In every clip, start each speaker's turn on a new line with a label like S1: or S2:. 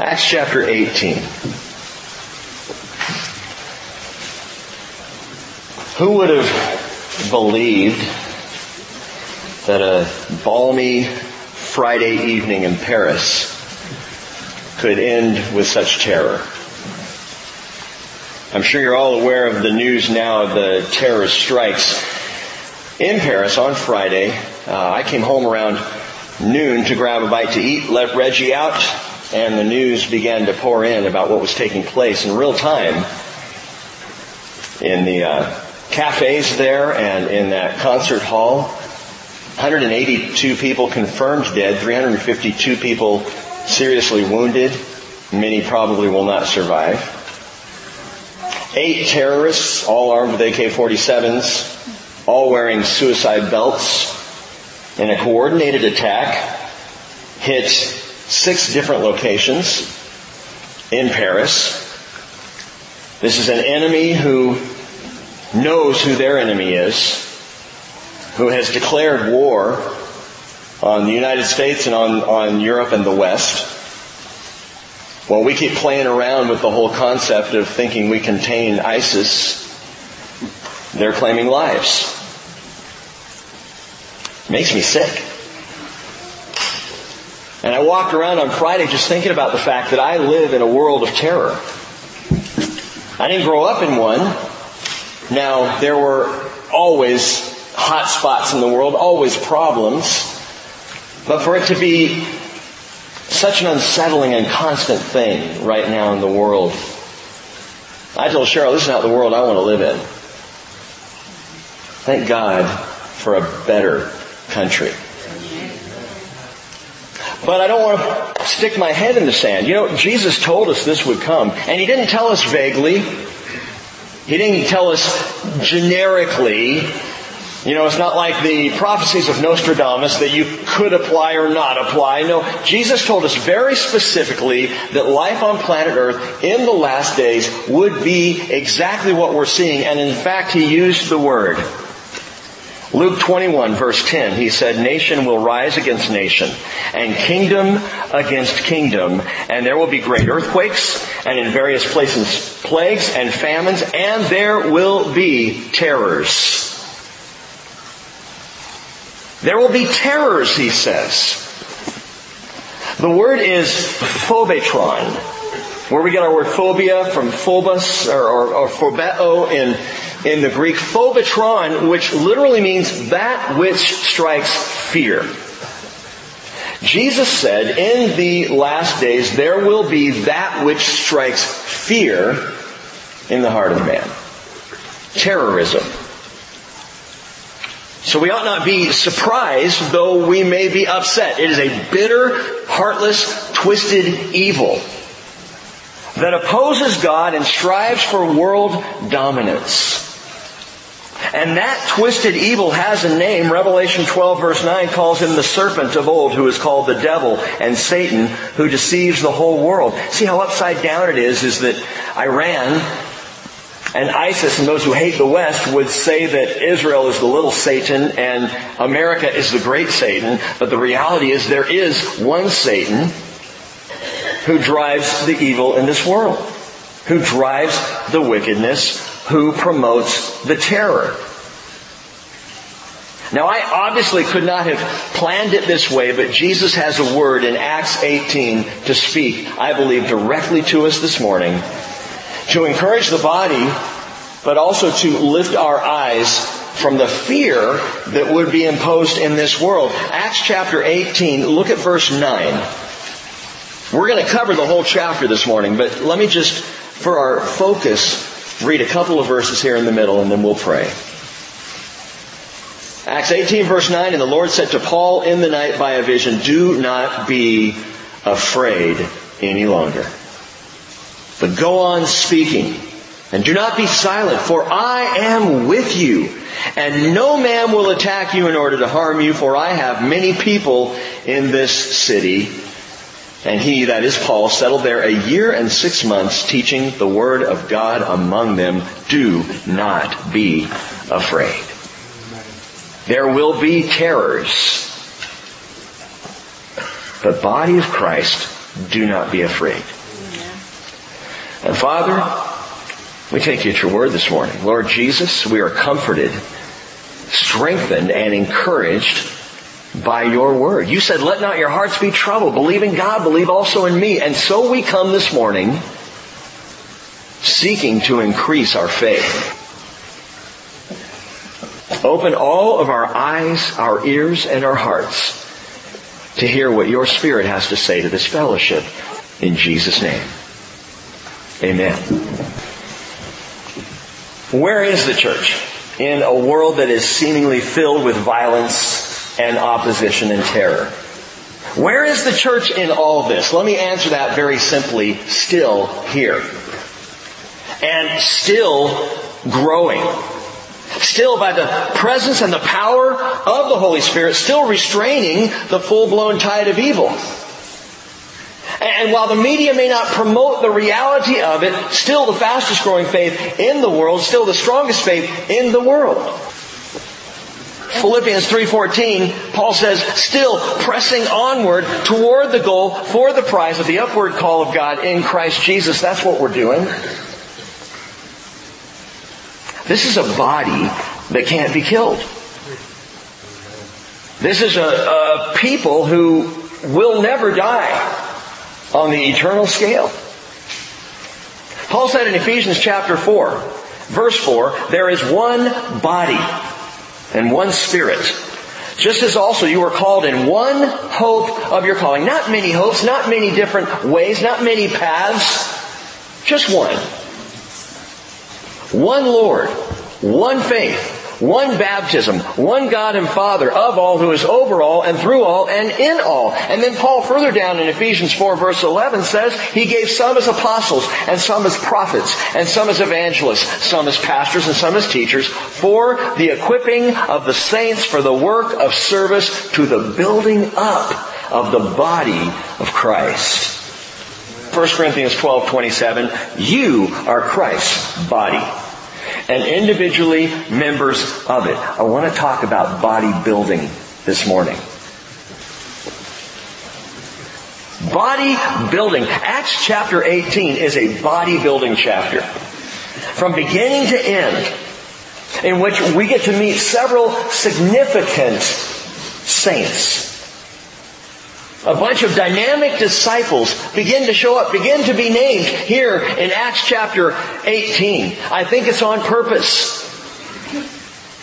S1: Acts chapter 18. Who would have believed that a balmy Friday evening in Paris could end with such terror? I'm sure you're all aware of the news now of the terrorist strikes in Paris on Friday. Uh, I came home around noon to grab a bite to eat, let Reggie out, and the news began to pour in about what was taking place in real time in the uh, cafes there and in that concert hall. 182 people confirmed dead, 352 people seriously wounded. Many probably will not survive. Eight terrorists, all armed with AK-47s, all wearing suicide belts, in a coordinated attack, hit six different locations in Paris. This is an enemy who knows who their enemy is, who has declared war on the United States and on, on Europe and the West. Well, we keep playing around with the whole concept of thinking we contain ISIS. They're claiming lives. Makes me sick. And I walked around on Friday just thinking about the fact that I live in a world of terror. I didn't grow up in one. Now, there were always hot spots in the world, always problems. But for it to be such an unsettling and constant thing right now in the world, I told Cheryl, this is not the world I want to live in. Thank God for a better country. But I don't want to stick my head in the sand. You know, Jesus told us this would come, and He didn't tell us vaguely. He didn't tell us generically. You know, it's not like the prophecies of Nostradamus that you could apply or not apply. No, Jesus told us very specifically that life on planet Earth in the last days would be exactly what we're seeing, and in fact, He used the word Luke 21 verse 10, he said, nation will rise against nation and kingdom against kingdom and there will be great earthquakes and in various places plagues and famines and there will be terrors. There will be terrors, he says. The word is phobetron, where we get our word phobia from phobos or, or, or phobeo in in the Greek phobetron, which literally means that which strikes fear. Jesus said, in the last days, there will be that which strikes fear in the heart of man. Terrorism. So we ought not be surprised, though we may be upset. It is a bitter, heartless, twisted evil that opposes God and strives for world dominance. And that twisted evil has a name. Revelation 12 verse 9 calls him the serpent of old who is called the devil and Satan who deceives the whole world. See how upside down it is, is that Iran and ISIS and those who hate the West would say that Israel is the little Satan and America is the great Satan. But the reality is there is one Satan who drives the evil in this world. Who drives the wickedness who promotes the terror. Now I obviously could not have planned it this way, but Jesus has a word in Acts 18 to speak, I believe, directly to us this morning, to encourage the body, but also to lift our eyes from the fear that would be imposed in this world. Acts chapter 18, look at verse 9. We're going to cover the whole chapter this morning, but let me just, for our focus, read a couple of verses here in the middle and then we'll pray. Acts 18 verse 9, and the Lord said to Paul in the night by a vision, do not be afraid any longer. But go on speaking and do not be silent, for I am with you. And no man will attack you in order to harm you, for I have many people in this city. And he, that is Paul, settled there a year and six months teaching the word of God among them. Do not be afraid. There will be terrors. But body of Christ, do not be afraid. And Father, we take you at your word this morning. Lord Jesus, we are comforted, strengthened, and encouraged by your word. You said, let not your hearts be troubled. Believe in God, believe also in me. And so we come this morning seeking to increase our faith. Open all of our eyes, our ears, and our hearts to hear what your Spirit has to say to this fellowship. In Jesus' name. Amen. Where is the church? In a world that is seemingly filled with violence and opposition and terror. Where is the church in all this? Let me answer that very simply. Still here. And still growing still by the presence and the power of the Holy Spirit, still restraining the full-blown tide of evil. And while the media may not promote the reality of it, still the fastest growing faith in the world, still the strongest faith in the world. Philippians 3:14, Paul says, still pressing onward toward the goal for the prize of the upward call of God in Christ Jesus. That's what we're doing. This is a body that can't be killed. This is a, a people who will never die on the eternal scale. Paul said in Ephesians chapter 4, verse 4, there is one body and one spirit. Just as also you were called in one hope of your calling. Not many hopes, not many different ways, not many paths. Just one. One Lord, one faith, one baptism, one God and Father of all who is over all and through all and in all. And then Paul further down in Ephesians 4 verse 11 says, He gave some as apostles and some as prophets and some as evangelists, some as pastors and some as teachers for the equipping of the saints for the work of service to the building up of the body of Christ. 1 Corinthians 12, 27, you are Christ's body. And individually members of it. I want to talk about bodybuilding this morning. Bodybuilding. Acts chapter 18 is a bodybuilding chapter. From beginning to end, in which we get to meet several significant saints a bunch of dynamic disciples begin to show up, begin to be named here in Acts chapter 18. I think it's on purpose.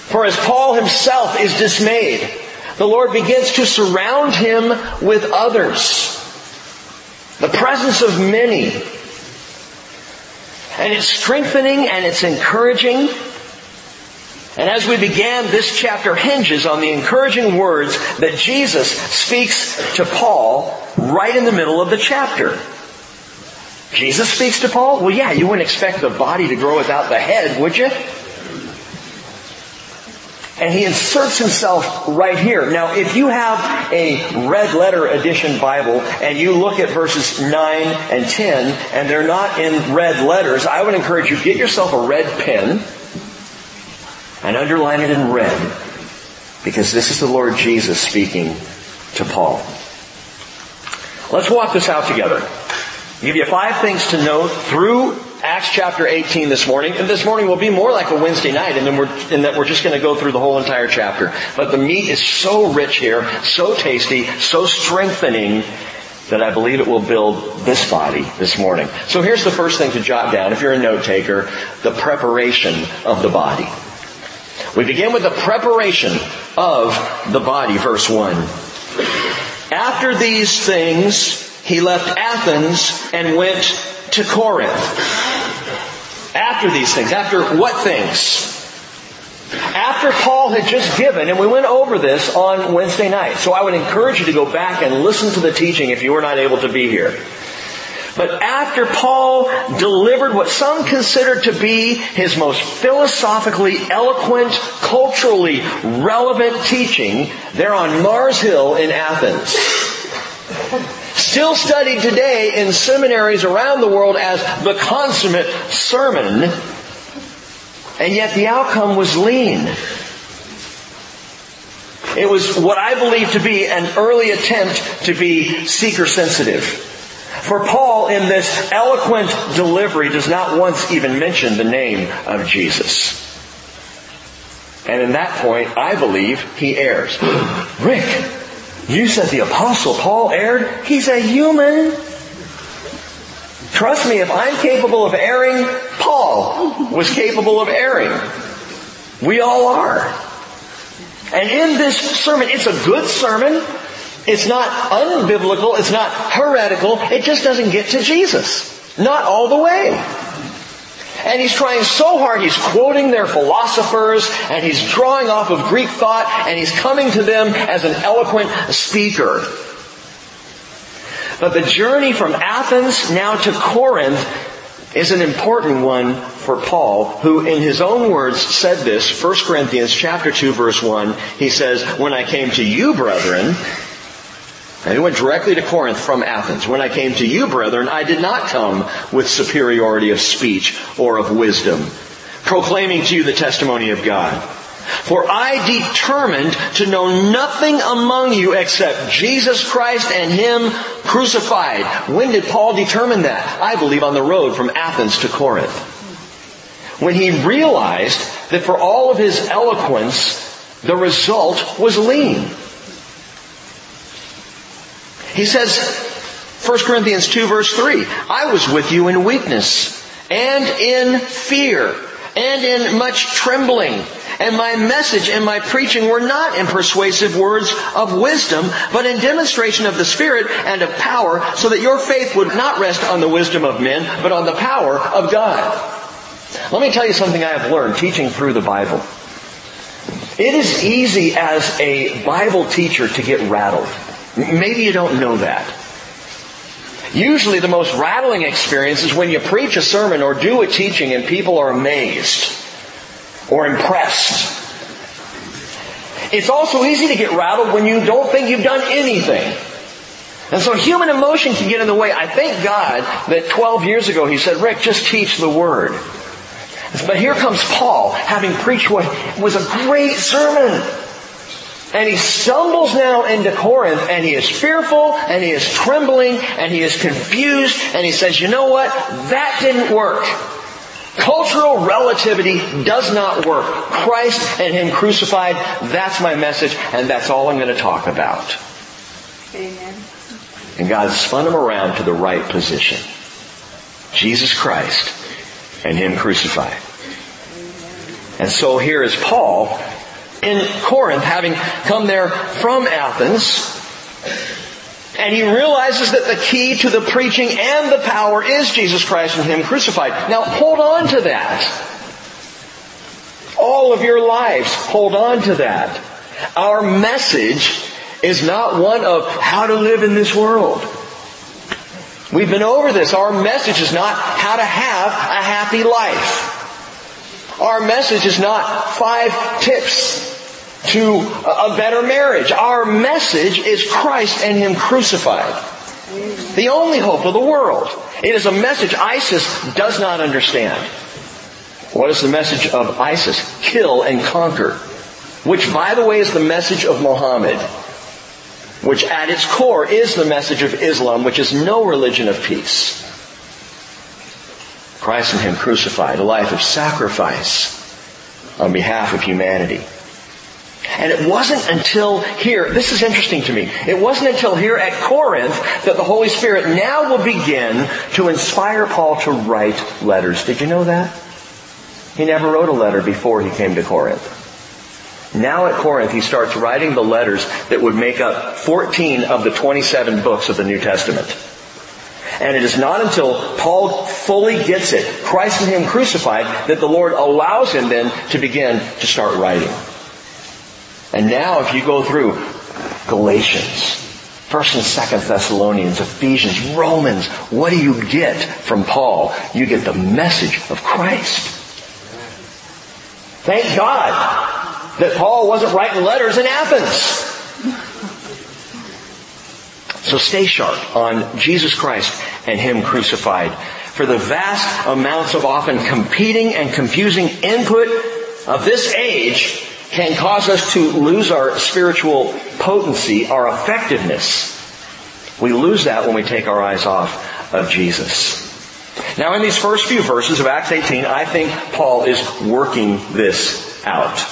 S1: For as Paul himself is dismayed, the Lord begins to surround him with others. The presence of many. And it's strengthening and it's encouraging and as we began, this chapter hinges on the encouraging words that Jesus speaks to Paul right in the middle of the chapter. Jesus speaks to Paul? Well, yeah, you wouldn't expect the body to grow without the head, would you? And he inserts himself right here. Now, if you have a red letter edition Bible and you look at verses 9 and 10 and they're not in red letters, I would encourage you, get yourself a red pen and underline it in red because this is the Lord Jesus speaking to Paul. Let's walk this out together. I'll give you five things to note through Acts chapter 18 this morning. And this morning will be more like a Wednesday night and then we're, and that we're just going to go through the whole entire chapter. But the meat is so rich here, so tasty, so strengthening that I believe it will build this body this morning. So here's the first thing to jot down if you're a note taker, the preparation of the body. We begin with the preparation of the body, verse 1. After these things, he left Athens and went to Corinth. After these things. After what things? After Paul had just given, and we went over this on Wednesday night. So I would encourage you to go back and listen to the teaching if you were not able to be here. But after Paul delivered what some considered to be his most philosophically eloquent, culturally relevant teaching there on Mars Hill in Athens, still studied today in seminaries around the world as the consummate sermon, and yet the outcome was lean. It was what I believe to be an early attempt to be seeker sensitive For Paul, in this eloquent delivery, does not once even mention the name of Jesus. And in that point, I believe he errs. Rick, you said the apostle Paul erred? He's a human. Trust me, if I'm capable of erring, Paul was capable of erring. We all are. And in this sermon, it's a good sermon. It's not unbiblical. It's not heretical. It just doesn't get to Jesus. Not all the way. And he's trying so hard. He's quoting their philosophers and he's drawing off of Greek thought and he's coming to them as an eloquent speaker. But the journey from Athens now to Corinth is an important one for Paul, who in his own words said this, 1 Corinthians chapter 2 verse 1, he says, When I came to you, brethren, and he went directly to Corinth from Athens. When I came to you, brethren, I did not come with superiority of speech or of wisdom, proclaiming to you the testimony of God. For I determined to know nothing among you except Jesus Christ and Him crucified. When did Paul determine that? I believe on the road from Athens to Corinth. When he realized that for all of his eloquence, the result was lean. He says, 1 Corinthians 2 verse 3, I was with you in weakness and in fear and in much trembling. And my message and my preaching were not in persuasive words of wisdom, but in demonstration of the Spirit and of power, so that your faith would not rest on the wisdom of men, but on the power of God. Let me tell you something I have learned teaching through the Bible. It is easy as a Bible teacher to get rattled. Maybe you don't know that. Usually the most rattling experience is when you preach a sermon or do a teaching and people are amazed or impressed. It's also easy to get rattled when you don't think you've done anything. And so human emotion can get in the way. I thank God that 12 years ago he said, Rick, just teach the Word. But here comes Paul, having preached what was a great sermon. And he stumbles now into Corinth and he is fearful and he is trembling and he is confused and he says, you know what? That didn't work. Cultural relativity does not work. Christ and Him crucified, that's my message and that's all I'm going to talk about. Amen. And God spun him around to the right position. Jesus Christ and Him crucified. And so here is Paul in Corinth, having come there from Athens. And he realizes that the key to the preaching and the power is Jesus Christ and Him crucified. Now hold on to that. All of your lives, hold on to that. Our message is not one of how to live in this world. We've been over this. Our message is not how to have a happy life. Our message is not five tips to a better marriage. Our message is Christ and Him crucified. The only hope of the world. It is a message ISIS does not understand. What is the message of ISIS? Kill and conquer. Which, by the way, is the message of Muhammad. Which at its core is the message of Islam, which is no religion of peace. Christ and Him crucified, a life of sacrifice on behalf of humanity. And it wasn't until here, this is interesting to me, it wasn't until here at Corinth that the Holy Spirit now will begin to inspire Paul to write letters. Did you know that? He never wrote a letter before he came to Corinth. Now at Corinth, he starts writing the letters that would make up 14 of the 27 books of the New Testament. And it is not until Paul fully gets it, Christ and Him crucified, that the Lord allows him then to begin to start writing. And now if you go through Galatians, 1st and 2nd Thessalonians, Ephesians, Romans, what do you get from Paul? You get the message of Christ. Thank God that Paul wasn't writing letters in Athens. So stay sharp on Jesus Christ and Him crucified. For the vast amounts of often competing and confusing input of this age can cause us to lose our spiritual potency, our effectiveness. We lose that when we take our eyes off of Jesus. Now in these first few verses of Acts 18, I think Paul is working this out.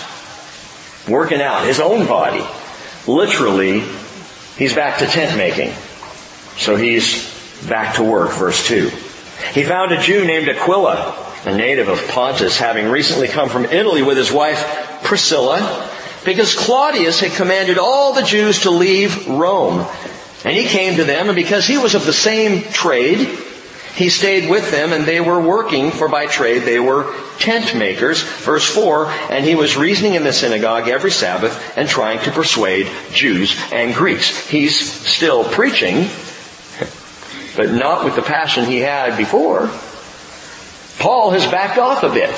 S1: Working out his own body. Literally, he's back to tent making. So he's back to work, verse 2. He found a Jew named Aquila, a native of Pontus, having recently come from Italy with his wife Priscilla, because Claudius had commanded all the Jews to leave Rome. And he came to them, and because he was of the same trade, he stayed with them and they were working, for by trade they were tent makers. Verse 4, and he was reasoning in the synagogue every Sabbath and trying to persuade Jews and Greeks. He's still preaching, but not with the passion he had before. Paul has backed off a bit.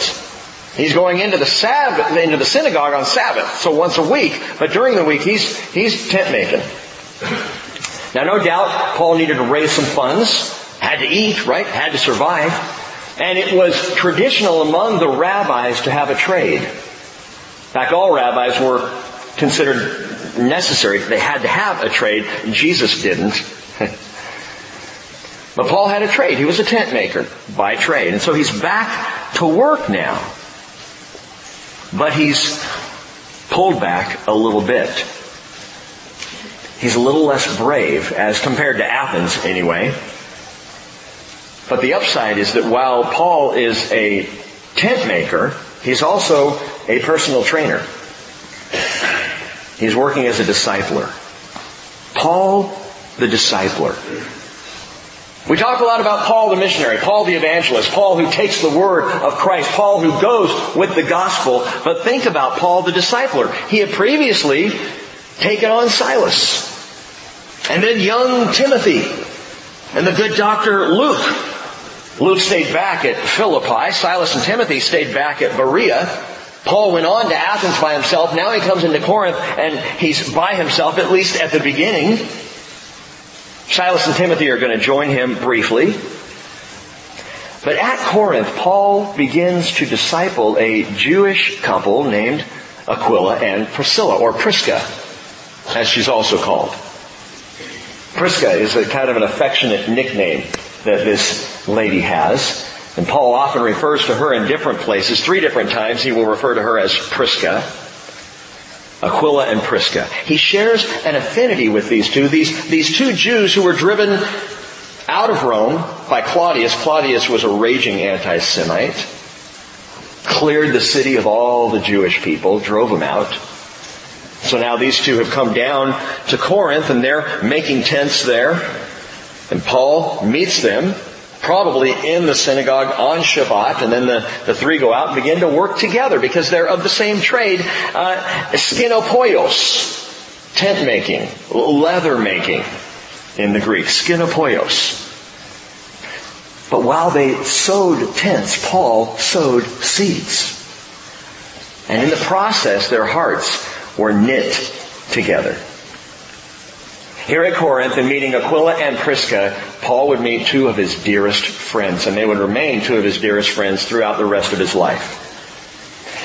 S1: He's going into the Sabbath, into the synagogue on Sabbath, so once a week, but during the week he's, he's tent making. Now no doubt Paul needed to raise some funds, had to eat, right? Had to survive. And it was traditional among the rabbis to have a trade. In fact, all rabbis were considered necessary. They had to have a trade. Jesus didn't. But Paul had a trade. He was a tent maker by trade. And so he's back to work now. But he's pulled back a little bit. He's a little less brave as compared to Athens anyway. But the upside is that while Paul is a tent maker, he's also a personal trainer. He's working as a discipler. Paul the discipler. We talk a lot about Paul the missionary, Paul the evangelist, Paul who takes the word of Christ, Paul who goes with the gospel. But think about Paul the discipler. He had previously taken on Silas. And then young Timothy. And the good doctor Luke. Luke stayed back at Philippi. Silas and Timothy stayed back at Berea. Paul went on to Athens by himself. Now he comes into Corinth and he's by himself, at least at the beginning. Silas and Timothy are going to join him briefly. But at Corinth, Paul begins to disciple a Jewish couple named Aquila and Priscilla, or Prisca, as she's also called. Prisca is a kind of an affectionate nickname that this lady has. And Paul often refers to her in different places. Three different times he will refer to her as Prisca. Aquila and Prisca. He shares an affinity with these two, these, these two Jews who were driven out of Rome by Claudius. Claudius was a raging anti-Semite. Cleared the city of all the Jewish people, drove them out. So now these two have come down to Corinth and they're making tents there. And Paul meets them probably in the synagogue on Shabbat, and then the, the three go out and begin to work together because they're of the same trade. Uh, skinopoios, tent making, leather making in the Greek, skinopoios. But while they sewed tents, Paul sowed seeds. And in the process, their hearts were knit together. Here at Corinth, in meeting Aquila and Prisca, Paul would meet two of his dearest friends, and they would remain two of his dearest friends throughout the rest of his life.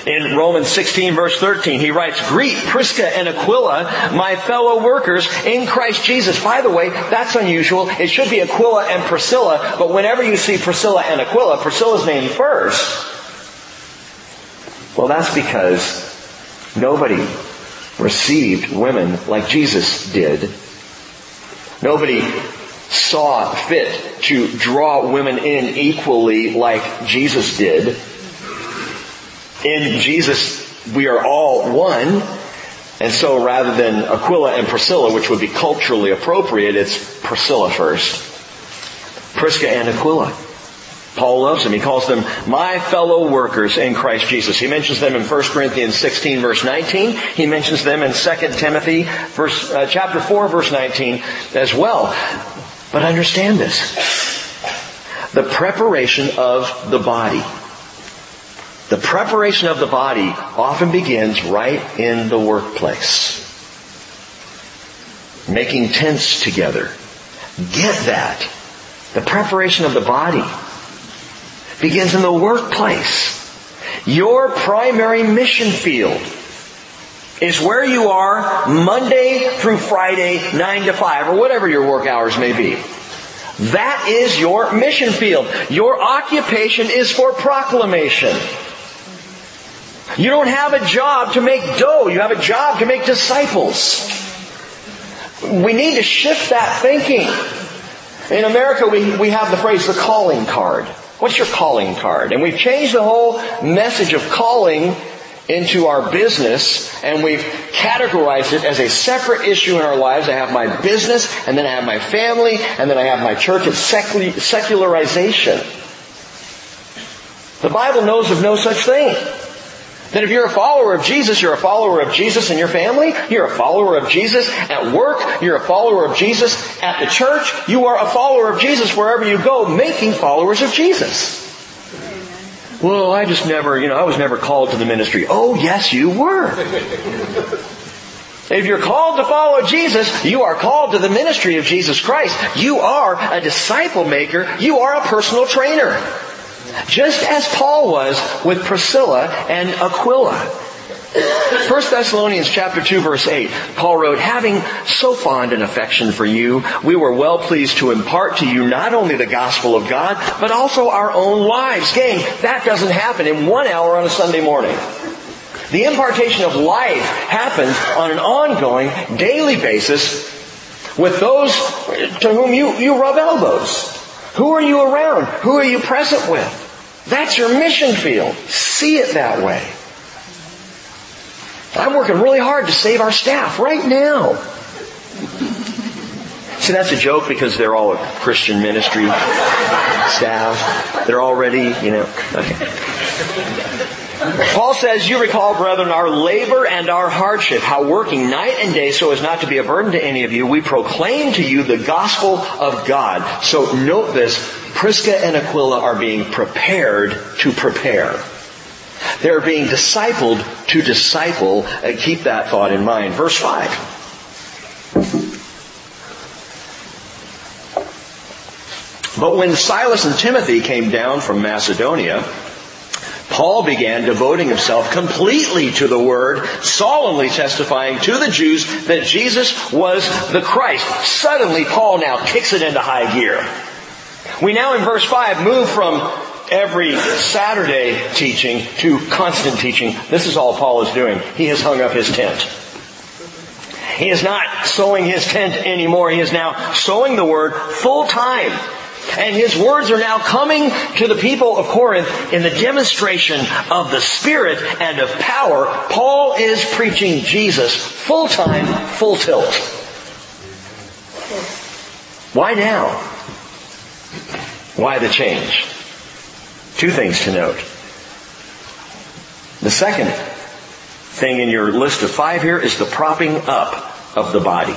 S1: In Romans 16 verse 13, he writes, Greet Prisca and Aquila, my fellow workers in Christ Jesus. By the way, that's unusual. It should be Aquila and Priscilla, but whenever you see Priscilla and Aquila, Priscilla's name first. Well, that's because nobody received women like Jesus did Nobody saw fit to draw women in equally like Jesus did. In Jesus, we are all one. And so rather than Aquila and Priscilla, which would be culturally appropriate, it's Priscilla first. Prisca and Aquila. Paul loves them. He calls them my fellow workers in Christ Jesus. He mentions them in 1 Corinthians 16 verse 19. He mentions them in 2 Timothy verse, uh, chapter 4 verse 19 as well. But understand this. The preparation of the body. The preparation of the body often begins right in the workplace. Making tents together. Get that. The preparation of the body begins in the workplace. Your primary mission field is where you are Monday through Friday, 9 to 5, or whatever your work hours may be. That is your mission field. Your occupation is for proclamation. You don't have a job to make dough. You have a job to make disciples. We need to shift that thinking. In America, we, we have the phrase the calling card. What's your calling card? And we've changed the whole message of calling into our business and we've categorized it as a separate issue in our lives. I have my business and then I have my family and then I have my church. It's secularization. The Bible knows of no such thing. That if you're a follower of Jesus, you're a follower of Jesus in your family, you're a follower of Jesus at work, you're a follower of Jesus at the church, you are a follower of Jesus wherever you go, making followers of Jesus. Well, I just never, you know, I was never called to the ministry. Oh, yes, you were. If you're called to follow Jesus, you are called to the ministry of Jesus Christ. You are a disciple maker. You are a personal trainer. Just as Paul was with Priscilla and Aquila. 1 Thessalonians chapter 2 verse 8, Paul wrote, having so fond an affection for you, we were well pleased to impart to you not only the gospel of God, but also our own lives. Gang, that doesn't happen in one hour on a Sunday morning. The impartation of life happens on an ongoing, daily basis with those to whom you, you rub elbows. Who are you around? Who are you present with? That's your mission field. See it that way. I'm working really hard to save our staff right now. See, that's a joke because they're all a Christian ministry staff. They're already, you know, okay. Paul says, you recall, brethren, our labor and our hardship, how working night and day so as not to be a burden to any of you, we proclaim to you the gospel of God. So note this, Prisca and Aquila are being prepared to prepare. They're being discipled to disciple. And keep that thought in mind. Verse 5. But when Silas and Timothy came down from Macedonia, Paul began devoting himself completely to the Word, solemnly testifying to the Jews that Jesus was the Christ. Suddenly, Paul now kicks it into high gear. We now in verse 5 move from every Saturday teaching to constant teaching. This is all Paul is doing. He has hung up his tent. He is not sewing his tent anymore. He is now sowing the word full time. And his words are now coming to the people of Corinth in the demonstration of the Spirit and of power. Paul is preaching Jesus full time, full tilt. Why now? Why the change? Two things to note. The second thing in your list of five here is the propping up of the body.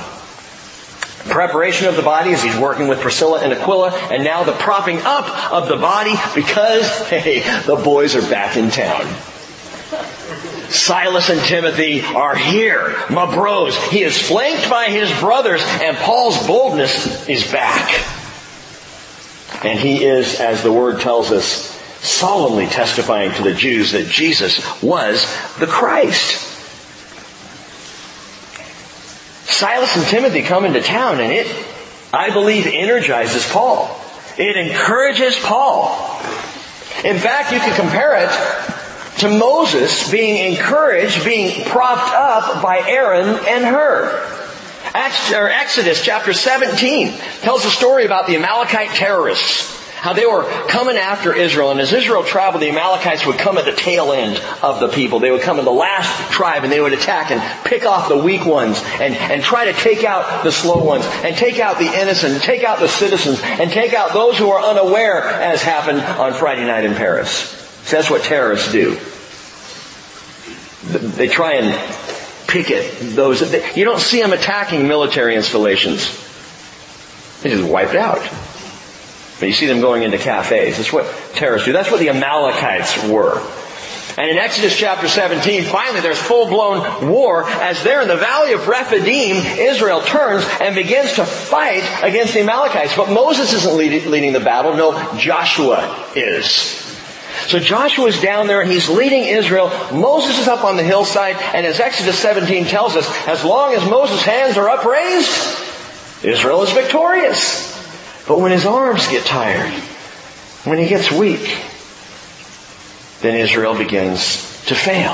S1: Preparation of the body as he's working with Priscilla and Aquila, and now the propping up of the body because, hey, the boys are back in town. Silas and Timothy are here. My bros. He is flanked by his brothers and Paul's boldness is back. And he is, as the word tells us, solemnly testifying to the Jews that Jesus was the Christ. Silas and Timothy come into town and it, I believe, energizes Paul. It encourages Paul. In fact, you can compare it to Moses being encouraged, being propped up by Aaron and Hur. Exodus chapter 17 tells a story about the Amalekite terrorists how they were coming after Israel. And as Israel traveled, the Amalekites would come at the tail end of the people. They would come in the last tribe and they would attack and pick off the weak ones and, and try to take out the slow ones and take out the innocent, take out the citizens and take out those who are unaware as happened on Friday night in Paris. So that's what terrorists do. They try and picket those. You don't see them attacking military installations. They just wipe it out. You see them going into cafes. That's what terrorists do. That's what the Amalekites were. And in Exodus chapter 17, finally there's full-blown war as there in the valley of Rephidim, Israel turns and begins to fight against the Amalekites. But Moses isn't leading the battle. No, Joshua is. So Joshua is down there, and he's leading Israel. Moses is up on the hillside, and as Exodus 17 tells us, as long as Moses' hands are upraised, Israel is victorious. But when his arms get tired, when he gets weak, then Israel begins to fail.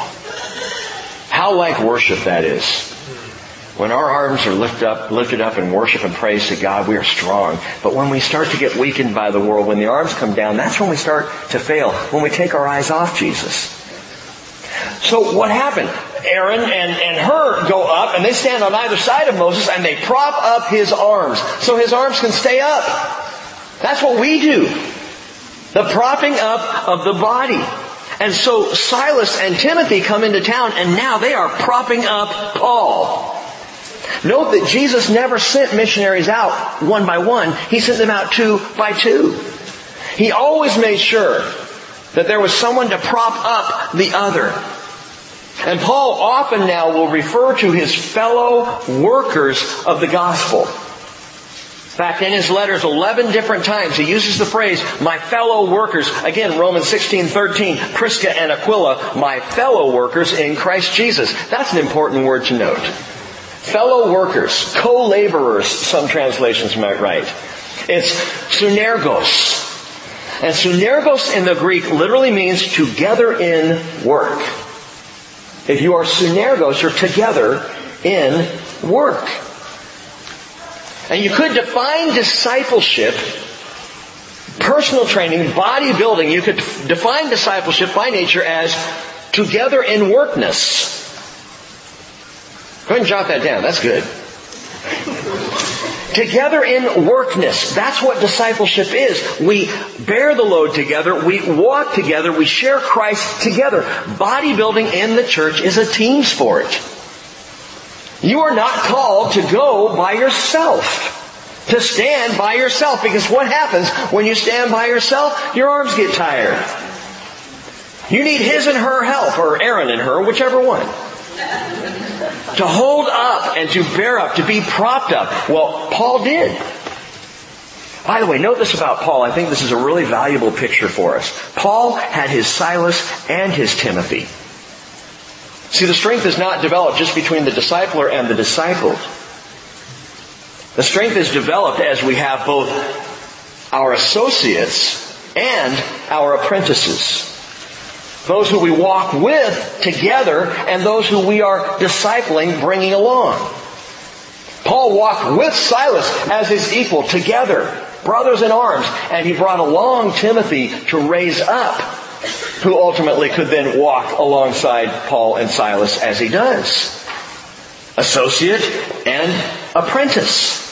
S1: How like worship that is. When our arms are lifted up, lifted up in worship and praise to God, we are strong. But when we start to get weakened by the world, when the arms come down, that's when we start to fail, when we take our eyes off Jesus. So what happened? Aaron and, and Hur go up and they stand on either side of Moses and they prop up his arms so his arms can stay up. That's what we do. The propping up of the body. And so Silas and Timothy come into town and now they are propping up Paul. Note that Jesus never sent missionaries out one by one. He sent them out two by two. He always made sure that there was someone to prop up the other. And Paul often now will refer to his fellow workers of the gospel. In fact, in his letters 11 different times, he uses the phrase, my fellow workers. Again, Romans 16, 13, Prisca and Aquila, my fellow workers in Christ Jesus. That's an important word to note. Fellow workers, co-laborers, some translations might write. It's sunergos. And sunergos in the Greek literally means together in work. If you are sunergos, you're together in work. And you could define discipleship, personal training, bodybuilding, you could define discipleship by nature as together in workness. Go ahead and jot that down. That's good. Together in workness. That's what discipleship is. We bear the load together. We walk together. We share Christ together. Bodybuilding in the church is a team sport. You are not called to go by yourself. To stand by yourself. Because what happens when you stand by yourself? Your arms get tired. You need his and her help, or Aaron and Hur, whichever one to hold up and to bear up, to be propped up. Well, Paul did. By the way, note this about Paul. I think this is a really valuable picture for us. Paul had his Silas and his Timothy. See, the strength is not developed just between the discipler and the discipled. The strength is developed as we have both our associates and our apprentices. Those who we walk with together and those who we are discipling, bringing along. Paul walked with Silas as his equal together, brothers in arms, and he brought along Timothy to raise up, who ultimately could then walk alongside Paul and Silas as he does. Associate and apprentice.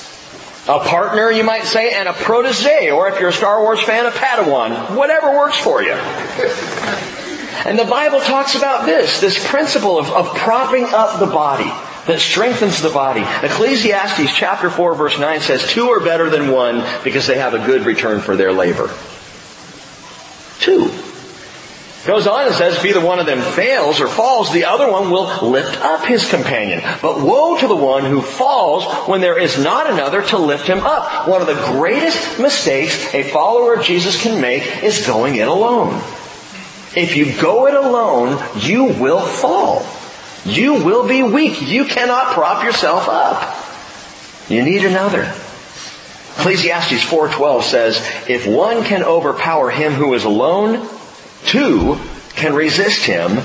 S1: A partner, you might say, and a protege, or if you're a Star Wars fan, a Padawan. Whatever works for you. And the Bible talks about this, this principle of, of propping up the body that strengthens the body. Ecclesiastes chapter 4 verse 9 says, two are better than one because they have a good return for their labor. Two. Goes on and says, if either one of them fails or falls, the other one will lift up his companion. But woe to the one who falls when there is not another to lift him up. One of the greatest mistakes a follower of Jesus can make is going it alone. If you go it alone, you will fall. You will be weak. You cannot prop yourself up. You need another. Ecclesiastes 4:12 says, "If one can overpower him who is alone, two can resist him."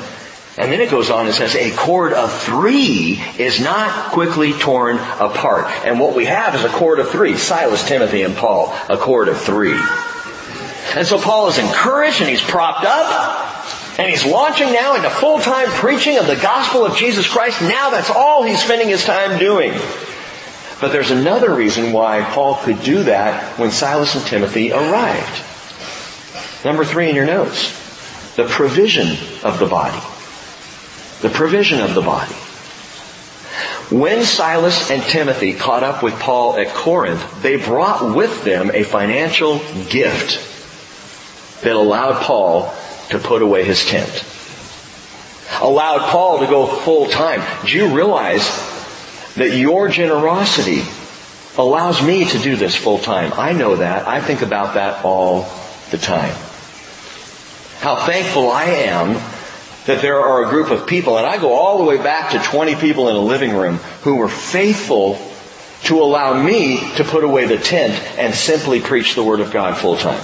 S1: And then it goes on and says, "A cord of three is not quickly torn apart." And what we have is a cord of three: Silas, Timothy, and Paul. A cord of three. And so Paul is encouraged and he's propped up. And he's launching now into full-time preaching of the gospel of Jesus Christ. Now that's all he's spending his time doing. But there's another reason why Paul could do that when Silas and Timothy arrived. Number three in your notes. The provision of the body. The provision of the body. When Silas and Timothy caught up with Paul at Corinth, they brought with them a financial gift that allowed Paul to put away his tent. Allowed Paul to go full time. Do you realize that your generosity allows me to do this full time? I know that. I think about that all the time. How thankful I am that there are a group of people, and I go all the way back to 20 people in a living room who were faithful to allow me to put away the tent and simply preach the Word of God full time.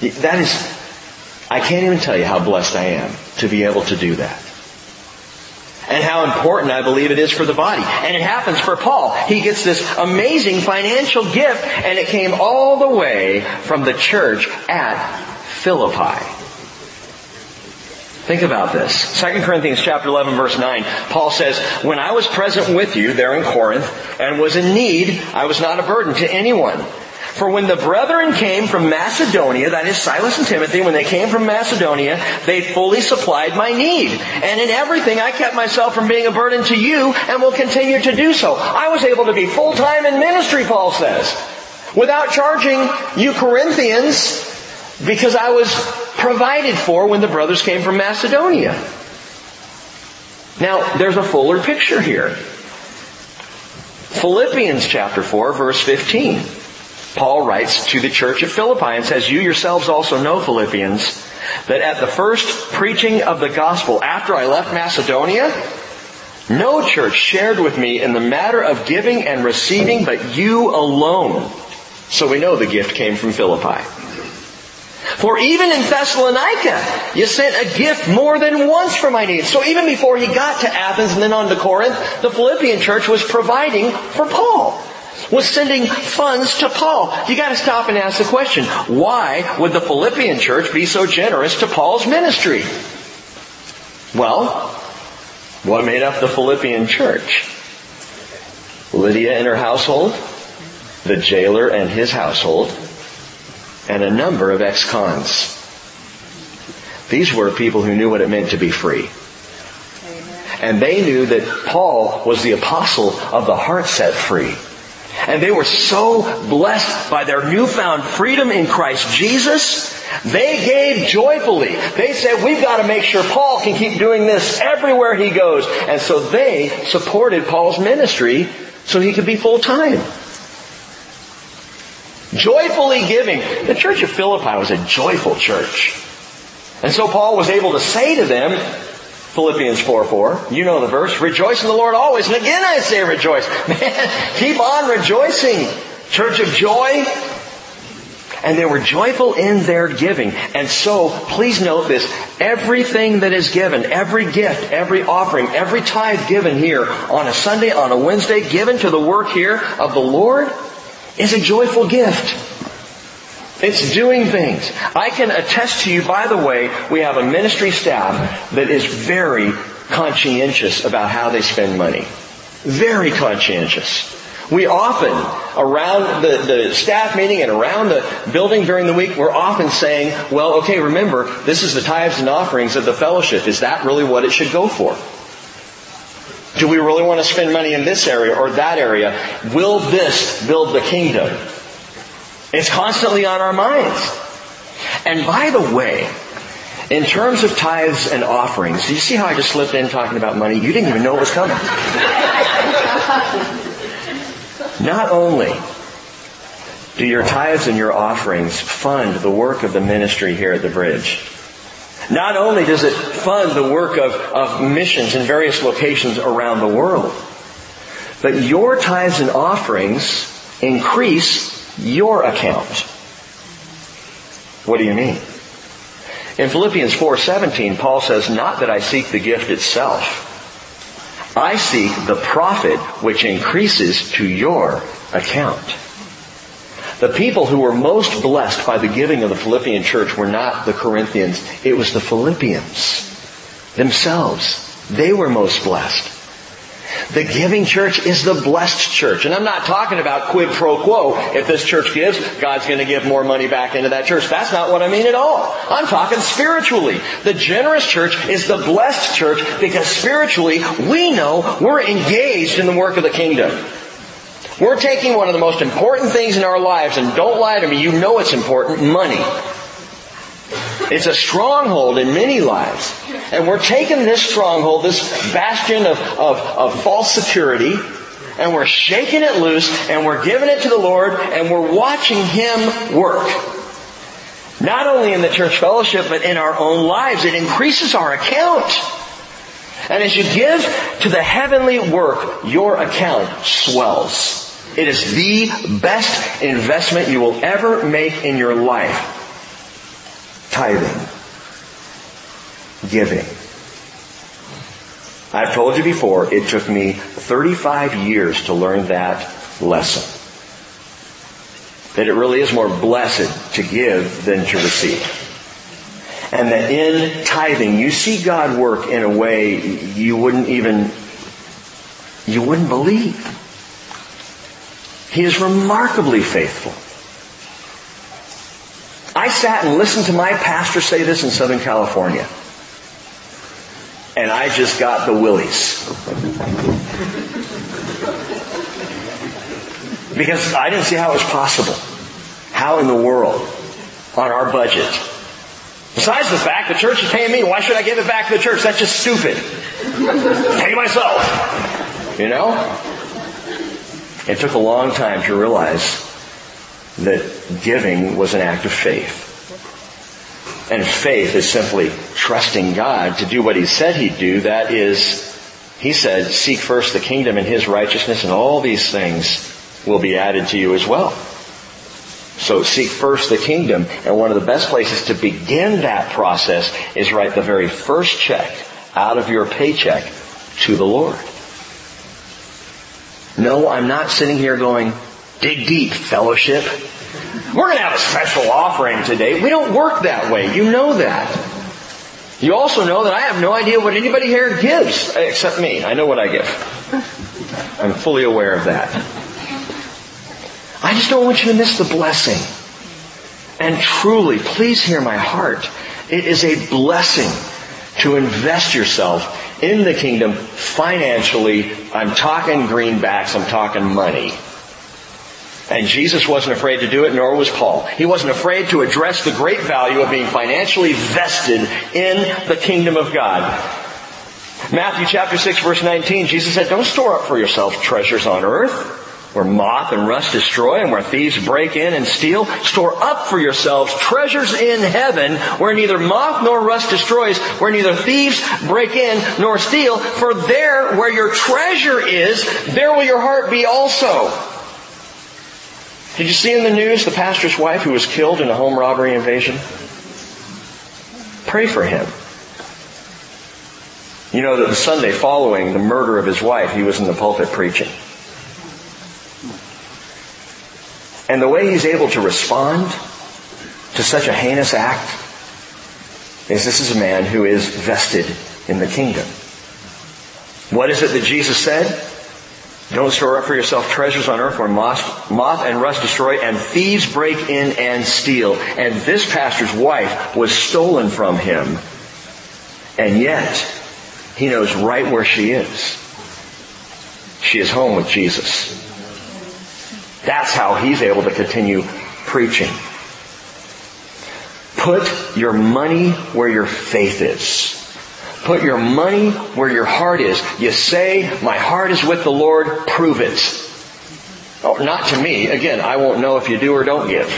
S1: That is, I can't even tell you how blessed I am to be able to do that. And how important I believe it is for the body. And it happens for Paul. He gets this amazing financial gift and it came all the way from the church at Philippi. Think about this. 2 Corinthians chapter 11 verse 9. Paul says, When I was present with you there in Corinth and was in need, I was not a burden to anyone. For when the brethren came from Macedonia, that is Silas and Timothy, when they came from Macedonia, they fully supplied my need. And in everything I kept myself from being a burden to you and will continue to do so. I was able to be full-time in ministry, Paul says, without charging you Corinthians because I was provided for when the brothers came from Macedonia. Now, there's a fuller picture here. Philippians chapter 4 verse 15. Paul writes to the church at Philippi and says, You yourselves also know, Philippians, that at the first preaching of the gospel after I left Macedonia, no church shared with me in the matter of giving and receiving but you alone. So we know the gift came from Philippi. For even in Thessalonica, you sent a gift more than once for my needs. So even before he got to Athens and then on to Corinth, the Philippian church was providing for Paul. Was sending funds to Paul. You gotta stop and ask the question, why would the Philippian church be so generous to Paul's ministry? Well, what made up the Philippian church? Lydia and her household, the jailer and his household, and a number of ex-cons. These were people who knew what it meant to be free. And they knew that Paul was the apostle of the heart set free. And they were so blessed by their newfound freedom in Christ Jesus, they gave joyfully. They said, we've got to make sure Paul can keep doing this everywhere he goes. And so they supported Paul's ministry so he could be full time. Joyfully giving. The church of Philippi was a joyful church. And so Paul was able to say to them, Philippians 4 4, you know the verse, rejoice in the Lord always. And again I say rejoice. Man, keep on rejoicing. Church of joy. And they were joyful in their giving. And so, please note this, everything that is given, every gift, every offering, every tithe given here on a Sunday, on a Wednesday, given to the work here of the Lord, is a joyful gift. It's doing things. I can attest to you, by the way, we have a ministry staff that is very conscientious about how they spend money. Very conscientious. We often, around the, the staff meeting and around the building during the week, we're often saying, well, okay, remember, this is the tithes and offerings of the fellowship. Is that really what it should go for? Do we really want to spend money in this area or that area? Will this build the kingdom? It's constantly on our minds. And by the way, in terms of tithes and offerings, do you see how I just slipped in talking about money? You didn't even know it was coming. Not only do your tithes and your offerings fund the work of the ministry here at the bridge, not only does it fund the work of, of missions in various locations around the world, but your tithes and offerings increase your account. What do you mean? In Philippians 4:17, Paul says, "Not that I seek the gift itself. I seek the profit which increases to your account." The people who were most blessed by the giving of the Philippian church were not the Corinthians, it was the Philippians themselves. They were most blessed. The giving church is the blessed church. And I'm not talking about quid pro quo. If this church gives, God's going to give more money back into that church. That's not what I mean at all. I'm talking spiritually. The generous church is the blessed church because spiritually we know we're engaged in the work of the kingdom. We're taking one of the most important things in our lives, and don't lie to me, you know it's important, money. It's a stronghold in many lives. And we're taking this stronghold, this bastion of, of, of false security, and we're shaking it loose, and we're giving it to the Lord, and we're watching Him work. Not only in the church fellowship, but in our own lives. It increases our account. And as you give to the heavenly work, your account swells. It is the best investment you will ever make in your life. Tithing. Giving. I've told you before, it took me 35 years to learn that lesson. That it really is more blessed to give than to receive. And that in tithing, you see God work in a way you wouldn't even, you wouldn't believe. He is remarkably faithful. I sat and listened to my pastor say this in Southern California. And I just got the willies. Because I didn't see how it was possible. How in the world, on our budget, Besides the fact the church is paying me, why should I give it back to the church? That's just stupid. Pay myself. You know? It took a long time to realize that giving was an act of faith. And faith is simply trusting God to do what He said He'd do. That is, He said, seek first the kingdom and His righteousness and all these things will be added to you as well. So seek first the kingdom. And one of the best places to begin that process is write the very first check out of your paycheck to the Lord. No, I'm not sitting here going, dig deep, fellowship. We're going to have a special offering today. We don't work that way. You know that. You also know that I have no idea what anybody here gives, except me. I know what I give. I'm fully aware of that. I just don't want you to miss the blessing. And truly, please hear my heart. It is a blessing to invest yourself in the kingdom financially. I'm talking greenbacks, I'm talking money. And Jesus wasn't afraid to do it, nor was Paul. He wasn't afraid to address the great value of being financially vested in the kingdom of God. Matthew chapter 6 verse 19, Jesus said, don't store up for yourselves treasures on earth where moth and rust destroy and where thieves break in and steal. Store up for yourselves treasures in heaven where neither moth nor rust destroys, where neither thieves break in nor steal. For there where your treasure is, there will your heart be also. Did you see in the news the pastor's wife who was killed in a home robbery invasion? Pray for him. You know that the Sunday following the murder of his wife, he was in the pulpit preaching. And the way he's able to respond to such a heinous act is this is a man who is vested in the kingdom. What is it that Jesus said? Don't store up for yourself treasures on earth where moth, moth and rust destroy and thieves break in and steal. And this pastor's wife was stolen from him. And yet, he knows right where she is. She is home with Jesus. That's how he's able to continue preaching. Put your money where your faith is. Put your money where your heart is. You say, my heart is with the Lord, prove it. Oh, not to me. Again, I won't know if you do or don't give.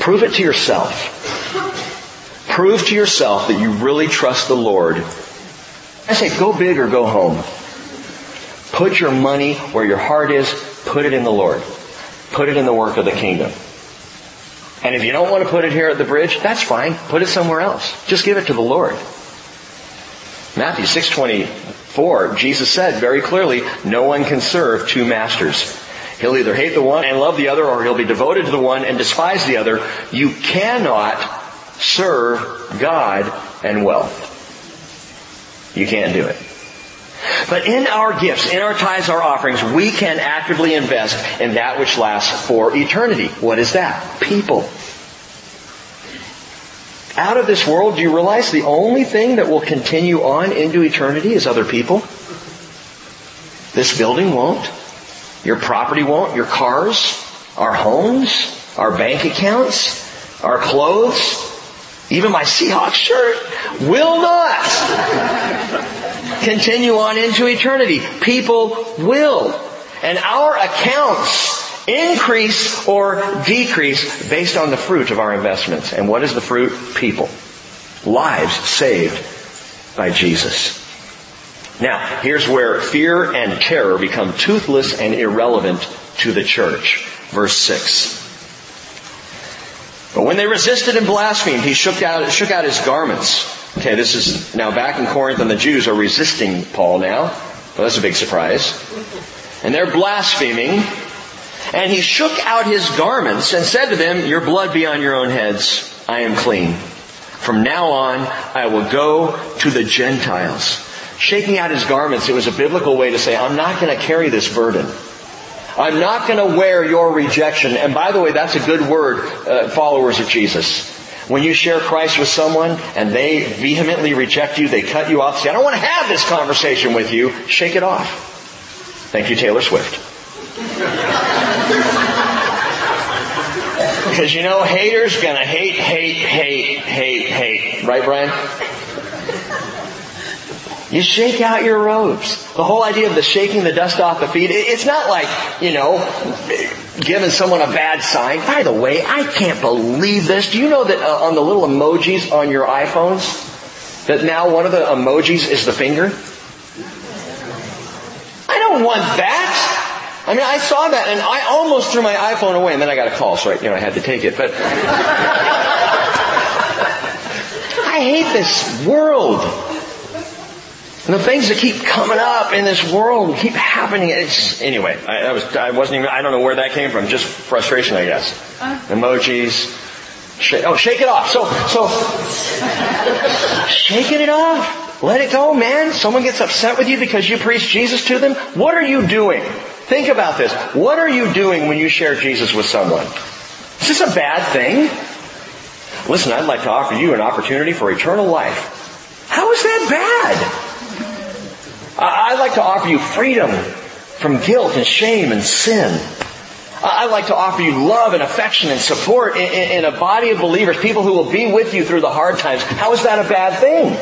S1: Prove it to yourself. Prove to yourself that you really trust the Lord. I say, go big or go home. Put your money where your heart is. Put it in the Lord. Put it in the work of the kingdom. And if you don't want to put it here at the bridge, that's fine. Put it somewhere else. Just give it to the Lord. Matthew 6:24, Jesus said very clearly, no one can serve two masters. He'll either hate the one and love the other, or he'll be devoted to the one and despise the other. You cannot serve God and wealth. You can't do it. But in our gifts, in our tithes, our offerings, we can actively invest in that which lasts for eternity. What is that? People. Out of this world, do you realize the only thing that will continue on into eternity is other people? This building won't. Your property won't. Your cars, our homes, our bank accounts, our clothes, even my Seahawks shirt will not continue on into eternity. People will. And our accounts increase or decrease based on the fruit of our investments. And what is the fruit? People. Lives saved by Jesus. Now, here's where fear and terror become toothless and irrelevant to the church. Verse 6. But when they resisted and blasphemed, he shook out, shook out his garments. Okay, this is now back in Corinth and the Jews are resisting Paul now. Well, that's a big surprise. And they're blaspheming. And he shook out his garments and said to them, Your blood be on your own heads. I am clean. From now on, I will go to the Gentiles. Shaking out his garments, it was a biblical way to say, I'm not going to carry this burden. I'm not going to wear your rejection. And by the way, that's a good word, uh, followers of Jesus. When you share Christ with someone and they vehemently reject you, they cut you off, say, I don't want to have this conversation with you, shake it off. Thank you, Taylor Swift. Because you know, haters gonna hate, hate, hate, hate, hate. Right, Brian? You shake out your robes. The whole idea of the shaking the dust off the feet, it's not like, you know, giving someone a bad sign. By the way, I can't believe this. Do you know that uh, on the little emojis on your iPhones, that now one of the emojis is the finger? I don't want that. I mean, I saw that and I almost threw my iPhone away and then I got a call, so I, you know, I had to take it. But I hate this world. And the things that keep coming up in this world keep happening. It's, anyway, I, I, was, I wasn't even, I don't know where that came from. Just frustration, I guess. Uh. Emojis. Shake, oh, shake it off. So, so, shaking it off. Let it go, man. Someone gets upset with you because you preach Jesus to them. What are you doing? Think about this. What are you doing when you share Jesus with someone? Is this a bad thing? Listen, I'd like to offer you an opportunity for eternal life. How is that bad? I'd like to offer you freedom from guilt and shame and sin. I'd like to offer you love and affection and support in, a body of believers, people who will be with you through the hard times. How is that a bad thing?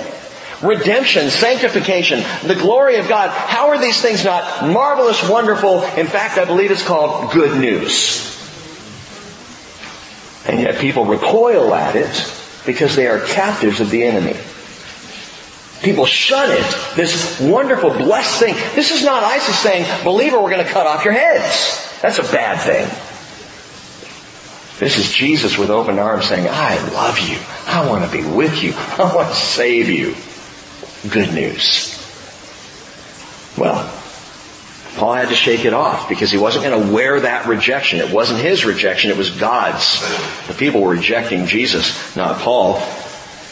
S1: Redemption, sanctification, the glory of God. How are these things not marvelous, wonderful? In fact, I believe it's called good news. And yet people recoil at it because they are captives of the enemy. People shun it. This wonderful, blessed thing. This is not ISIS saying, believer, we're going to cut off your heads. That's a bad thing. This is Jesus with open arms saying, I love you. I want to be with you. I want to save you. Good news. Well, Paul had to shake it off because he wasn't going to wear that rejection. It wasn't his rejection, it was God's. The people were rejecting Jesus, not Paul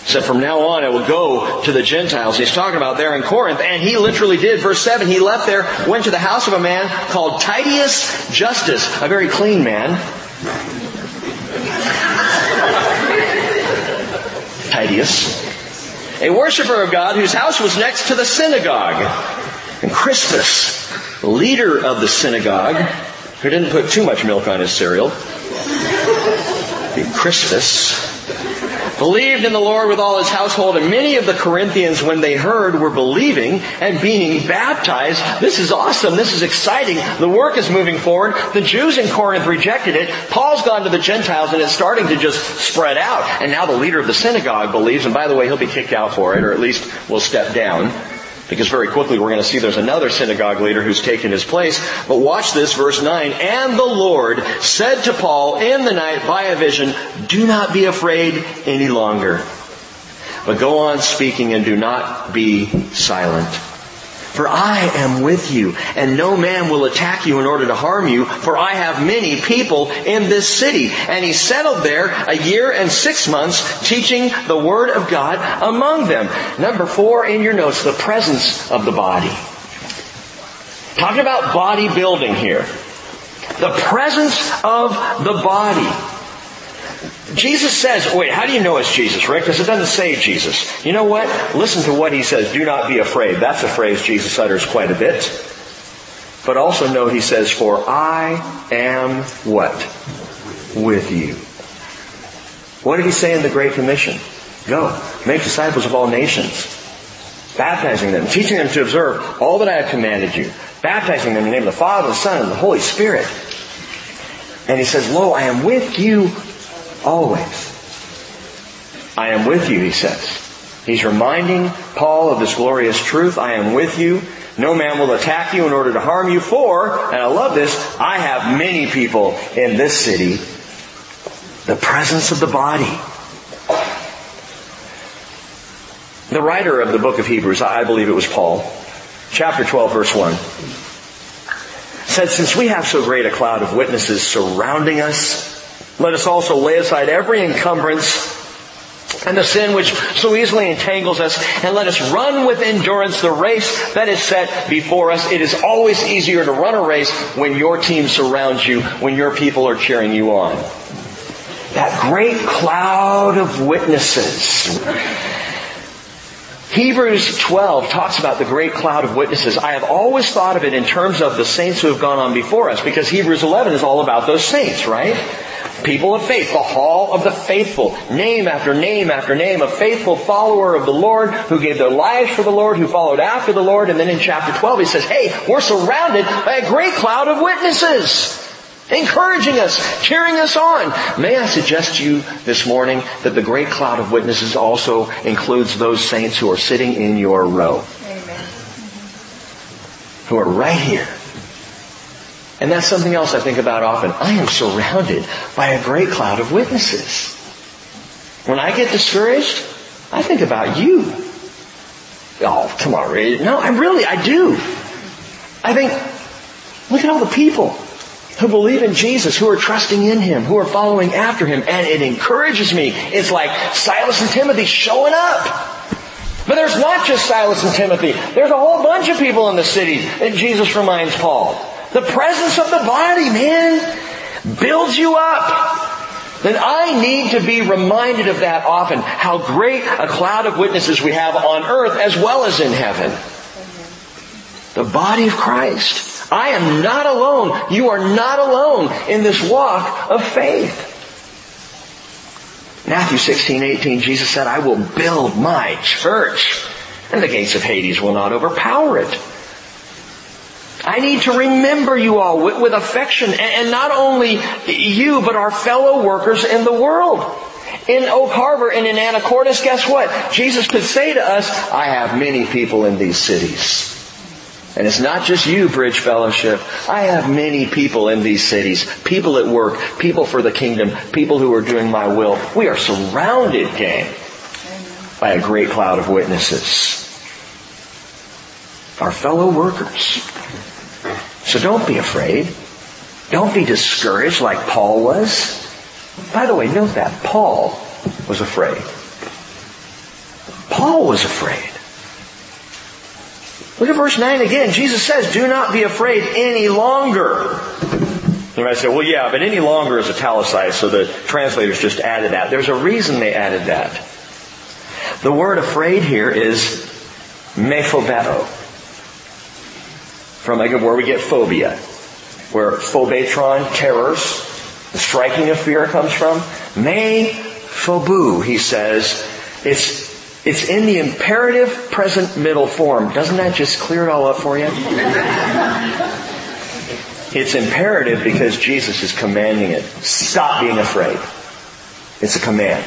S1: said, from now on I will go to the Gentiles. He's talking about there in Corinth, and he literally did. Verse 7, he left there, went to the house of a man called Titius Justus, a very clean man. Titius, a worshiper of God whose house was next to the synagogue. And Crispus, leader of the synagogue, who didn't put too much milk on his cereal, Crispus, believed in the Lord with all his household, and many of the Corinthians, when they heard, were believing and being baptized. This is awesome. This is exciting. The work is moving forward. The Jews in Corinth rejected it. Paul's gone to the Gentiles, and it's starting to just spread out. And now the leader of the synagogue believes, and by the way, he'll be kicked out for it, or at least will step down. Because very quickly we're going to see there's another synagogue leader who's taken his place. But watch this, verse 9. And the Lord said to Paul in the night by a vision, Do not be afraid any longer. But go on speaking and do not be silent. For I am with you, and no man will attack you in order to harm you, for I have many people in this city. And he settled there a year and six months, teaching the word of God among them. Number four in your notes, the presence of the body. Talking about body building here. The presence of the body. Jesus says, oh, wait, how do you know it's Jesus, Rick? Because it doesn't say Jesus. You know what? Listen to what he says. Do not be afraid. That's a phrase Jesus utters quite a bit. But also note he says, for I am what? With you. What did he say in the Great Commission? Go, make disciples of all nations, baptizing them, teaching them to observe all that I have commanded you, baptizing them in the name of the Father, the Son, and the Holy Spirit. And he says, Lo, I am with you Always. I am with you, he says. He's reminding Paul of this glorious truth. I am with you. No man will attack you in order to harm you, for, and I love this, I have many people in this city. The presence of the body. The writer of the book of Hebrews, I believe it was Paul, chapter 12, verse 1, said, Since we have so great a cloud of witnesses surrounding us, let us also lay aside every encumbrance and the sin which so easily entangles us, and let us run with endurance the race that is set before us. It is always easier to run a race when your team surrounds you, when your people are cheering you on. That great cloud of witnesses. Hebrews 12 talks about the great cloud of witnesses. I have always thought of it in terms of the saints who have gone on before us, because Hebrews 11 is all about those saints, right? People of faith, the hall of the faithful, name after name after name, a faithful follower of the Lord who gave their lives for the Lord, who followed after the Lord. And then in chapter 12 he says, hey, we're surrounded by a great cloud of witnesses. Encouraging us, cheering us on. May I suggest to you this morning that the great cloud of witnesses also includes those saints who are sitting in your row. Amen. Who are right here and that's something else I think about often. I am surrounded by a great cloud of witnesses. When I get discouraged, I think about you. Oh, come on, Ray. No, I really, I do. I think, look at all the people who believe in Jesus, who are trusting in Him, who are following after Him, and it encourages me. It's like Silas and Timothy showing up. But there's not just Silas and Timothy. There's a whole bunch of people in the city that Jesus reminds Paul. The presence of the body, man, builds you up. Then I need to be reminded of that often, how great a cloud of witnesses we have on earth as well as in heaven. The body of Christ. I am not alone. You are not alone in this walk of faith. Matthew 16, 18, Jesus said, I will build my church, and the gates of Hades will not overpower it. I need to remember you all with, with affection, and not only you, but our fellow workers in the world. In Oak Harbor and in Anacortes, guess what? Jesus could say to us, I have many people in these cities. And it's not just you, Bridge Fellowship. I have many people in these cities. People at work, people for the kingdom, people who are doing my will. We are surrounded, gang, by a great cloud of witnesses. Our fellow workers. So don't be afraid. Don't be discouraged like Paul was. By the way, note that. Paul was afraid. Paul was afraid. Look at verse 9 again. Jesus says, do not be afraid any longer. You might say, well, yeah, but any longer is italicized, so the translators just added that. There's a reason they added that. The word afraid here is mephobeo from like where we get phobia, where phobetron, terrors, the striking of fear comes from. Me phobu, he says, it's it's in the imperative present middle form. Doesn't that just clear it all up for you? it's imperative because Jesus is commanding it. Stop being afraid. It's a command.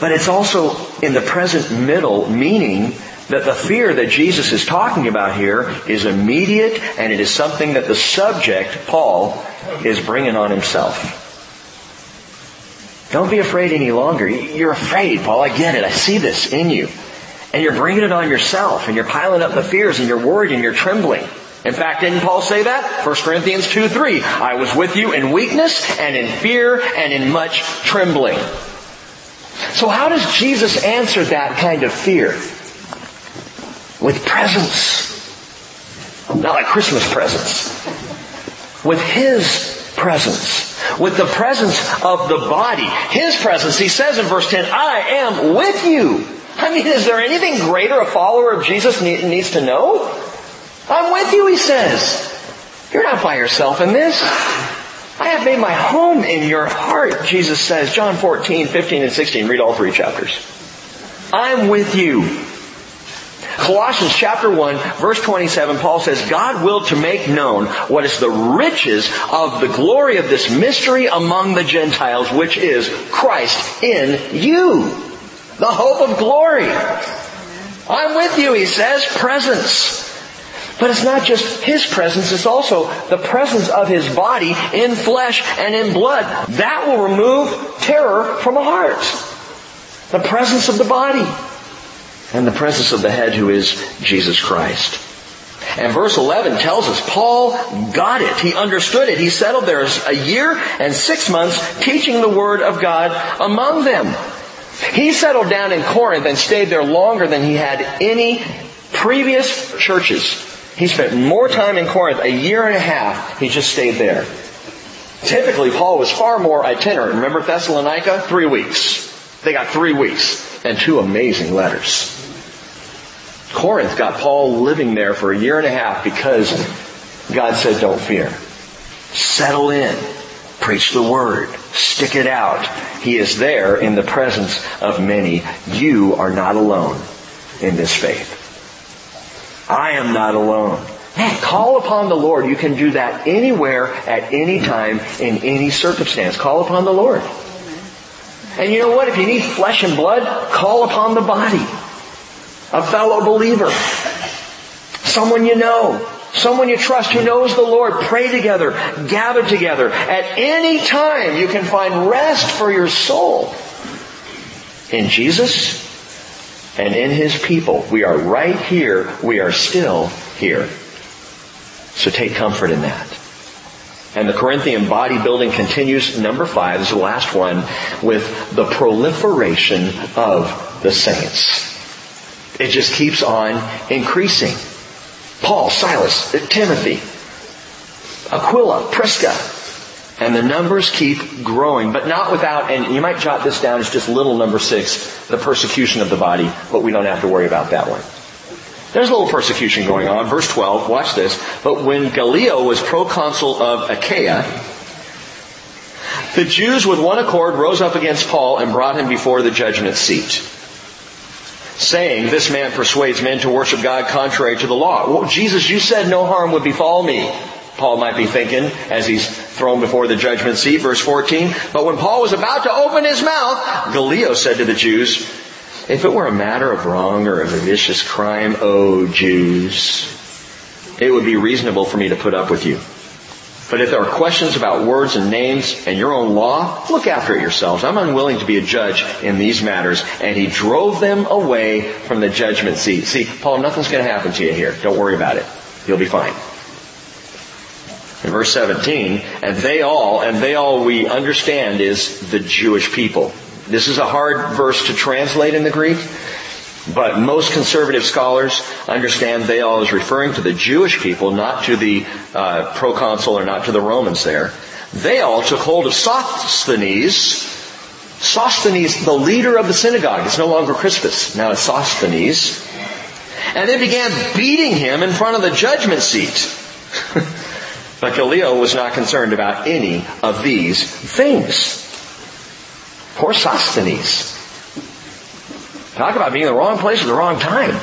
S1: But it's also in the present middle, meaning that the fear that Jesus is talking about here is immediate and it is something that the subject, Paul, is bringing on himself. Don't be afraid any longer. You're afraid, Paul. I get it. I see this in you. And you're bringing it on yourself and you're piling up the fears and you're worried and you're trembling. In fact, didn't Paul say that? 1 Corinthians 2, 3. I was with you in weakness and in fear and in much trembling. So how does Jesus answer that kind of fear? With presents. Not like Christmas presents. With His presence. With the presence of the body. His presence. He says in verse 10, I am with you. I mean, is there anything greater a follower of Jesus needs to know? I'm with you, he says. You're not by yourself in this. I have made my home in your heart, Jesus says. John 14, 15, and 16. Read all three chapters. I'm with you. Colossians chapter 1 verse 27, Paul says, God willed to make known what is the riches of the glory of this mystery among the Gentiles, which is Christ in you. The hope of glory. I'm with you, he says, presence. But it's not just His presence, it's also the presence of His body in flesh and in blood. That will remove terror from a heart. The presence of the body. And the presence of the head who is Jesus Christ. And verse 11 tells us Paul got it. He understood it. He settled there a year and six months teaching the Word of God among them. He settled down in Corinth and stayed there longer than he had any previous churches he spent more time in Corinth, a year and a half. He just stayed there. Typically, Paul was far more itinerant. Remember Thessalonica? Three weeks. They got three weeks and two amazing letters. Corinth got Paul living there for a year and a half because God said, don't fear. Settle in. Preach the word. Stick it out. He is there in the presence of many. You are not alone in this faith. I am not alone. Man, call upon the Lord. You can do that anywhere, at any time, in any circumstance. Call upon the Lord. And you know what? If you need flesh and blood, call upon the body. A fellow believer. Someone you know. Someone you trust who knows the Lord. Pray together. Gather together. At any time you can find rest for your soul. In Jesus and in His people. We are right here. We are still here. So take comfort in that. And the Corinthian bodybuilding continues, number five, this is the last one, with the proliferation of the saints. It just keeps on increasing. Paul, Silas, Timothy, Aquila, Prisca, and the numbers keep growing, but not without, and you might jot this down as just little number six, the persecution of the body, but we don't have to worry about that one. There's a little persecution going on. Verse 12, watch this. But when Gallio was proconsul of Achaia, the Jews with one accord rose up against Paul and brought him before the judgment seat. Saying, this man persuades men to worship God contrary to the law. Well, Jesus, you said no harm would befall me. Paul might be thinking as he's thrown before the judgment seat. Verse 14. But when Paul was about to open his mouth, Gallio said to the Jews, if it were a matter of wrong or of a vicious crime, O Jews, it would be reasonable for me to put up with you. But if there are questions about words and names and your own law, look after it yourselves. I'm unwilling to be a judge in these matters. And he drove them away from the judgment seat. See, Paul, nothing's going to happen to you here. Don't worry about it. You'll be fine in verse 17, and they all, and they all we understand is the Jewish people. This is a hard verse to translate in the Greek, but most conservative scholars understand they all is referring to the Jewish people, not to the uh, proconsul or not to the Romans there. They all took hold of Sosthenes, Sosthenes, the leader of the synagogue. It's no longer Crispus, now it's Sosthenes. And they began beating him in front of the judgment seat. But Gallio was not concerned about any of these things. Poor Sosthenes. Talk about being in the wrong place at the wrong time.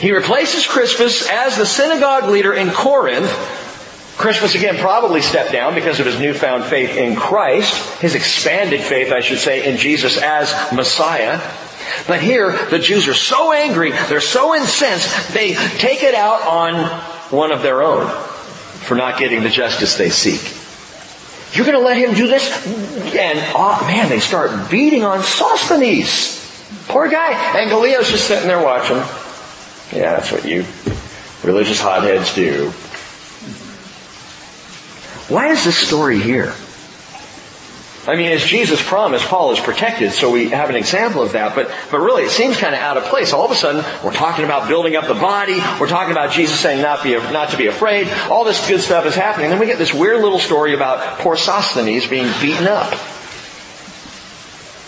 S1: He replaces Crispus as the synagogue leader in Corinth. Crispus again probably stepped down because of his newfound faith in Christ, his expanded faith, I should say, in Jesus as Messiah. But here, the Jews are so angry, they're so incensed, they take it out on one of their own for not getting the justice they seek. You're going to let him do this? And, oh man, they start beating on Sosthenes. Poor guy. And Gallio's just sitting there watching. Yeah, that's what you religious hotheads do. Why is this story here? I mean, as Jesus promised, Paul is protected, so we have an example of that, but, but really it seems kind of out of place. All of a sudden, we're talking about building up the body, we're talking about Jesus saying not, be, not to be afraid, all this good stuff is happening, and then we get this weird little story about poor Sosthenes being beaten up.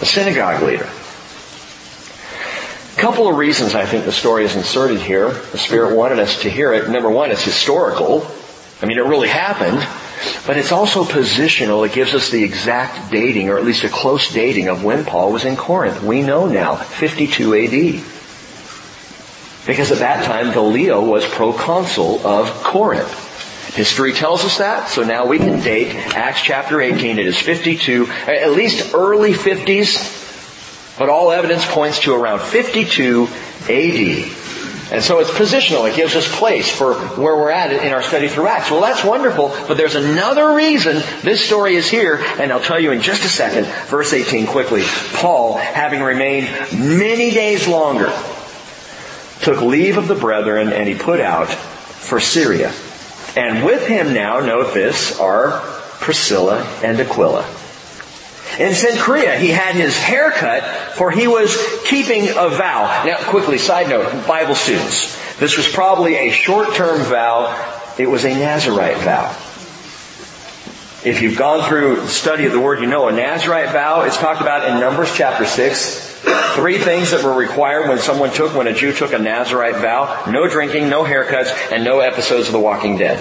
S1: A synagogue leader. Couple of reasons I think the story is inserted here. The Spirit wanted us to hear it. Number one, it's historical. I mean, it really happened. But it's also positional. It gives us the exact dating, or at least a close dating of when Paul was in Corinth. We know now, 52 AD. Because at that time, Gallio was proconsul of Corinth. History tells us that, so now we can date Acts chapter 18. It is 52, at least early 50s. But all evidence points to around 52 AD. And so it's positional. It gives us place for where we're at in our study through Acts. Well, that's wonderful, but there's another reason this story is here, and I'll tell you in just a second. Verse 18 quickly. Paul, having remained many days longer, took leave of the brethren and he put out for Syria. And with him now, note this, are Priscilla and Aquila. In Cenchrea, he had his hair cut for he was keeping a vow. Now, quickly, side note, Bible students. This was probably a short-term vow. It was a Nazarite vow. If you've gone through the study of the Word, you know a Nazarite vow is talked about in Numbers chapter 6. Three things that were required when someone took, when a Jew took a Nazarite vow. No drinking, no haircuts, and no episodes of The Walking Dead.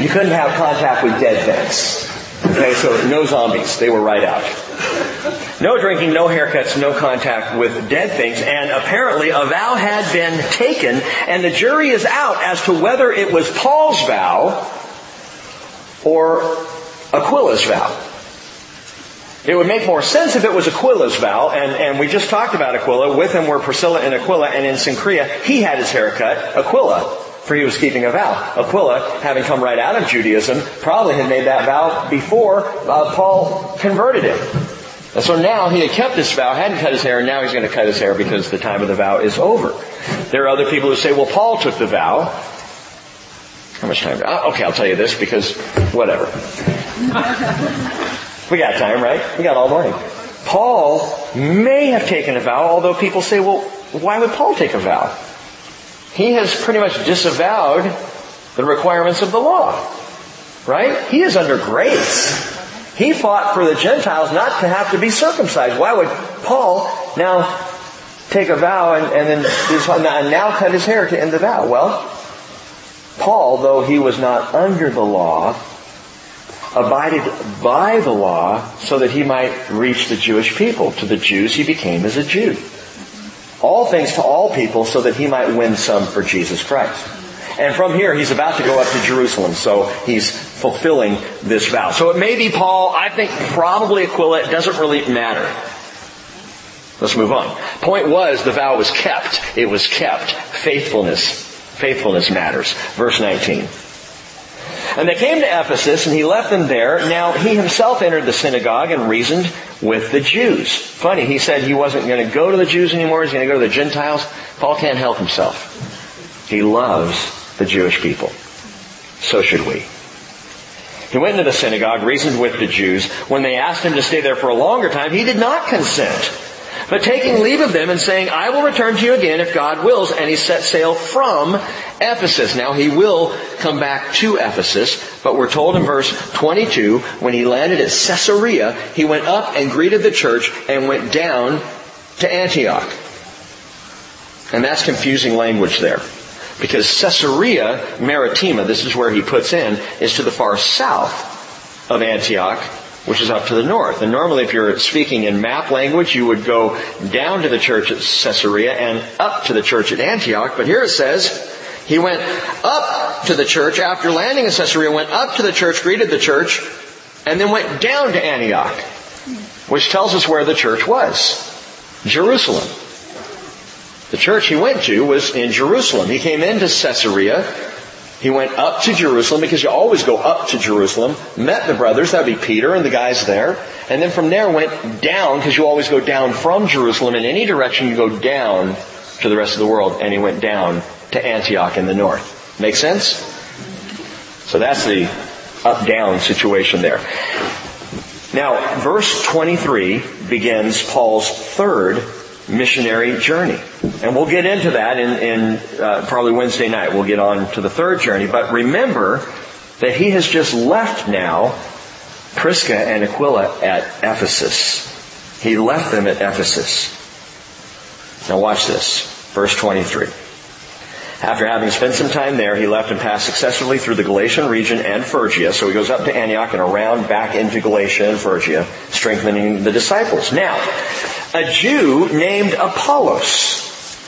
S1: You couldn't have contact with dead things. Okay, so no zombies. They were right out. No drinking, no haircuts, no contact with dead things, and apparently a vow had been taken, and the jury is out as to whether it was Paul's vow or Aquila's vow. It would make more sense if it was Aquila's vow, and, and we just talked about Aquila. With him were Priscilla and Aquila, and in Cenchrea, he had his haircut. Aquila for he was keeping a vow. Aquila, having come right out of Judaism, probably had made that vow before uh, Paul converted him. And so now he had kept his vow, hadn't cut his hair, and now he's going to cut his hair because the time of the vow is over. There are other people who say, well, Paul took the vow. How much time? Uh, okay, I'll tell you this because whatever. we got time, right? We got all morning. Paul may have taken a vow, although people say, well, why would Paul take a vow? He has pretty much disavowed the requirements of the law. Right? He is under grace. He fought for the Gentiles not to have to be circumcised. Why would Paul now take a vow and, and then now cut his hair to end the vow? Well, Paul, though he was not under the law, abided by the law so that he might reach the Jewish people. To the Jews he became as a Jew all things to all people so that he might win some for Jesus Christ. And from here, he's about to go up to Jerusalem, so he's fulfilling this vow. So it may be Paul, I think probably Aquila, it doesn't really matter. Let's move on. Point was, the vow was kept. It was kept. Faithfulness. Faithfulness matters. Verse 19. And they came to Ephesus, and he left them there. Now he himself entered the synagogue and reasoned with the Jews. Funny, he said he wasn't going to go to the Jews anymore, he's going to go to the Gentiles. Paul can't help himself. He loves the Jewish people. So should we. He went into the synagogue, reasoned with the Jews. When they asked him to stay there for a longer time, he did not consent. But taking leave of them and saying, I will return to you again if God wills, and he set sail from Ephesus. Now he will come back to Ephesus, but we're told in verse 22, when he landed at Caesarea, he went up and greeted the church and went down to Antioch. And that's confusing language there. Because Caesarea Maritima, this is where he puts in, is to the far south of Antioch, which is up to the north. And normally if you're speaking in map language, you would go down to the church at Caesarea and up to the church at Antioch. But here it says, he went up to the church after landing in Caesarea, went up to the church, greeted the church, and then went down to Antioch, which tells us where the church was. Jerusalem. The church he went to was in Jerusalem. He came into Caesarea, he went up to Jerusalem because you always go up to Jerusalem, met the brothers, that would be Peter and the guys there, and then from there went down because you always go down from Jerusalem. In any direction you go down to the rest of the world, and he went down to Antioch in the north. Make sense? So that's the up-down situation there. Now, verse 23 begins Paul's third missionary journey. And we'll get into that in, in uh, probably Wednesday night. We'll get on to the third journey. But remember that he has just left now Prisca and Aquila at Ephesus. He left them at Ephesus. Now watch this. Verse 23. After having spent some time there, he left and passed successively through the Galatian region and Phrygia. So he goes up to Antioch and around back into Galatia and Phrygia, strengthening the disciples. Now, a Jew named Apollos,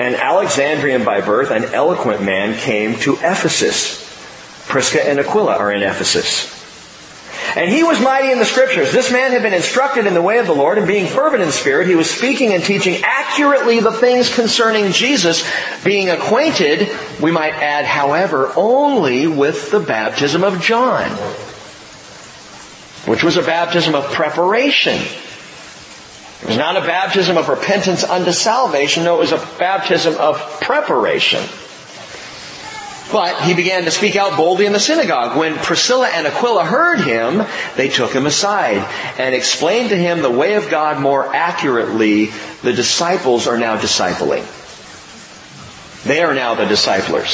S1: an Alexandrian by birth, an eloquent man, came to Ephesus. Prisca and Aquila are in Ephesus. And he was mighty in the scriptures. This man had been instructed in the way of the Lord and being fervent in spirit, he was speaking and teaching accurately the things concerning Jesus, being acquainted, we might add, however, only with the baptism of John, which was a baptism of preparation. It was not a baptism of repentance unto salvation, no, it was a baptism of preparation. But he began to speak out boldly in the synagogue. When Priscilla and Aquila heard him, they took him aside and explained to him the way of God more accurately. The disciples are now discipling. They are now the disciplers.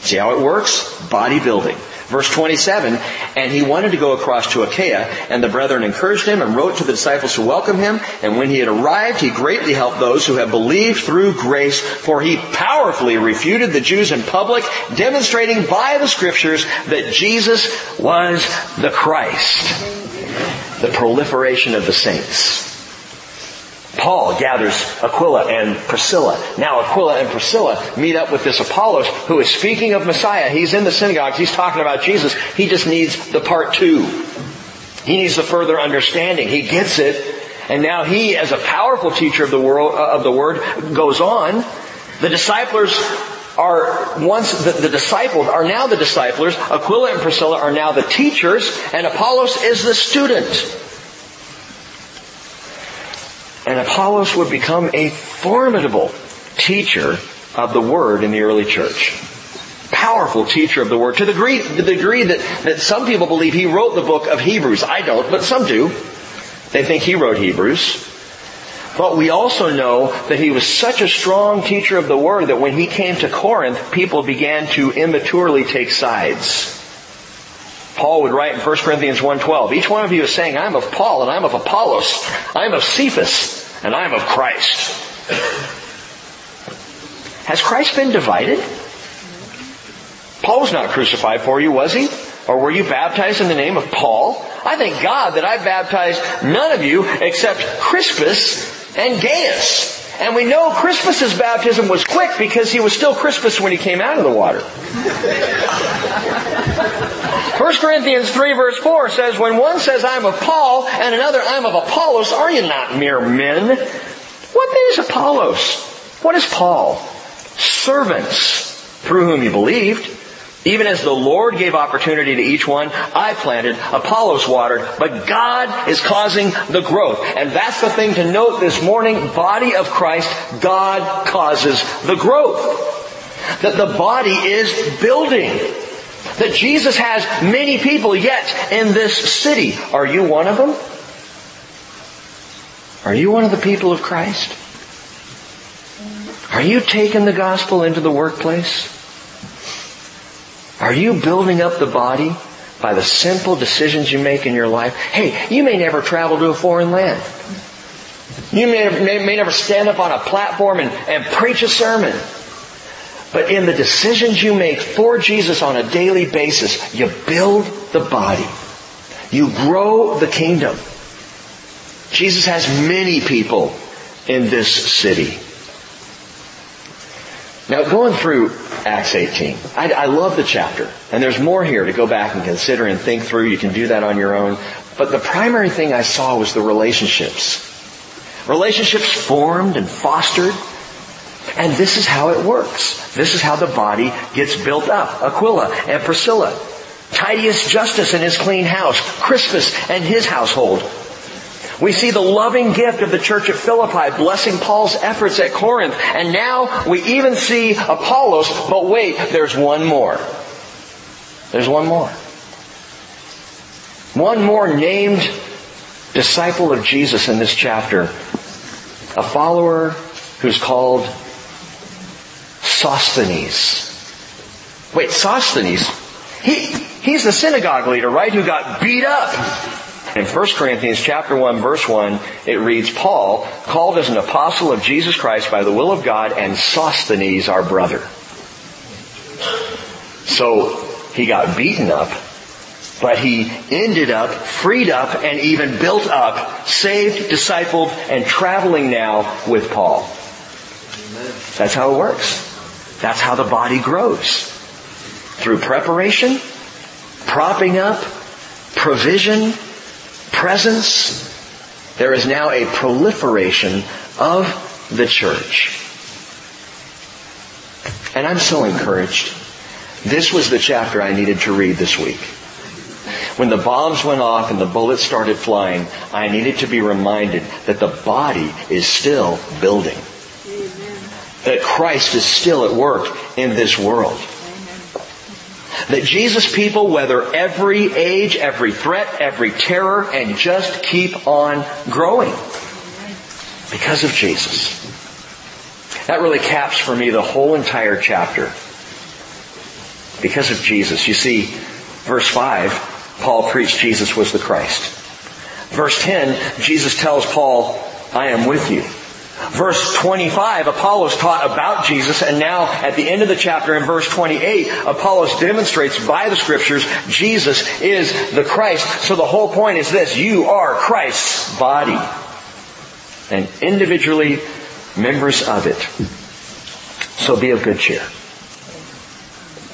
S1: See how it works? Bodybuilding. Verse 27, and he wanted to go across to Achaia, and the brethren encouraged him and wrote to the disciples to welcome him, and when he had arrived, he greatly helped those who had believed through grace, for he powerfully refuted the Jews in public, demonstrating by the scriptures that Jesus was the Christ. The proliferation of the saints. Paul gathers Aquila and Priscilla. Now Aquila and Priscilla meet up with this Apollos who is speaking of Messiah. He's in the synagogues. He's talking about Jesus. He just needs the part two. He needs the further understanding. He gets it. And now he, as a powerful teacher of the world, uh, of the word, goes on. The disciples are once the, the, disciples are now the disciples. Aquila and Priscilla are now the teachers, and Apollos is the student. And Apollos would become a formidable teacher of the Word in the early church. Powerful teacher of the Word to the degree, the degree that, that some people believe he wrote the book of Hebrews. I don't, but some do. They think he wrote Hebrews. But we also know that he was such a strong teacher of the Word that when he came to Corinth, people began to immaturely take sides. Paul would write in 1 Corinthians 1.12, each one of you is saying, I'm of Paul, and I'm of Apollos, I'm of Cephas, and I'm of Christ. Has Christ been divided? Paul was not crucified for you, was he? Or were you baptized in the name of Paul? I thank God that I baptized none of you except Crispus and Gaius. And we know Crispus's baptism was quick because he was still Crispus when he came out of the water. 1 Corinthians 3 verse 4 says, When one says, I'm of Paul, and another, I'm of Apollos, are you not mere men? What then is Apollos? What is Paul? Servants through whom you believed even as the Lord gave opportunity to each one, I planted, Apollos watered, but God is causing the growth. And that's the thing to note this morning, body of Christ, God causes the growth. That the body is building. That Jesus has many people yet in this city. Are you one of them? Are you one of the people of Christ? Are you taking the gospel into the workplace? Are you building up the body by the simple decisions you make in your life? Hey, you may never travel to a foreign land. You may, may, may never stand up on a platform and, and preach a sermon. But in the decisions you make for Jesus on a daily basis, you build the body. You grow the kingdom. Jesus has many people in this city. Now going through Acts 18, I, I, love the chapter, and there's more here to go back and consider and think through. You can do that on your own. But the primary thing I saw was the relationships. Relationships formed and fostered. And this is how it works. This is how the body gets built up. Aquila and Priscilla. Titius Justus and his clean house. Crispus and his household. We see the loving gift of the church at Philippi blessing Paul's efforts at Corinth. And now we even see Apollos, but wait, there's one more. There's one more. One more named disciple of Jesus in this chapter. A follower who's called Sosthenes. Wait, Sosthenes? He, he's the synagogue leader, right? Who got beat up in 1 Corinthians chapter 1 verse 1, it reads, Paul, called as an apostle of Jesus Christ by the will of God, and Sosthenes our brother. So, he got beaten up, but he ended up freed up and even built up, saved, discipled, and traveling now with Paul. That's how it works. That's how the body grows. Through preparation, propping up, provision, presence, there is now a proliferation of the church. And I'm so encouraged. This was the chapter I needed to read this week. When the bombs went off and the bullets started flying, I needed to be reminded that the body is still building. That Christ is still at work in this world. That Jesus people weather every age, every threat, every terror, and just keep on growing. Because of Jesus. That really caps for me the whole entire chapter. Because of Jesus. You see, verse 5, Paul preached Jesus was the Christ. Verse 10, Jesus tells Paul, I am with you. Verse 25, Apollos taught about Jesus, and now at the end of the chapter in verse 28, Apollos demonstrates by the scriptures Jesus is the Christ. So the whole point is this, you are Christ's body. And individually members of it. So be of good cheer.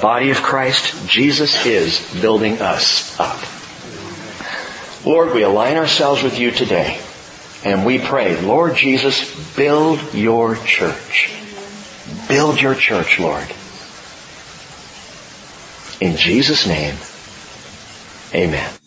S1: Body of Christ, Jesus is building us up. Lord, we align ourselves with you today. And we pray, Lord Jesus, build your church. Build your church, Lord. In Jesus' name, amen.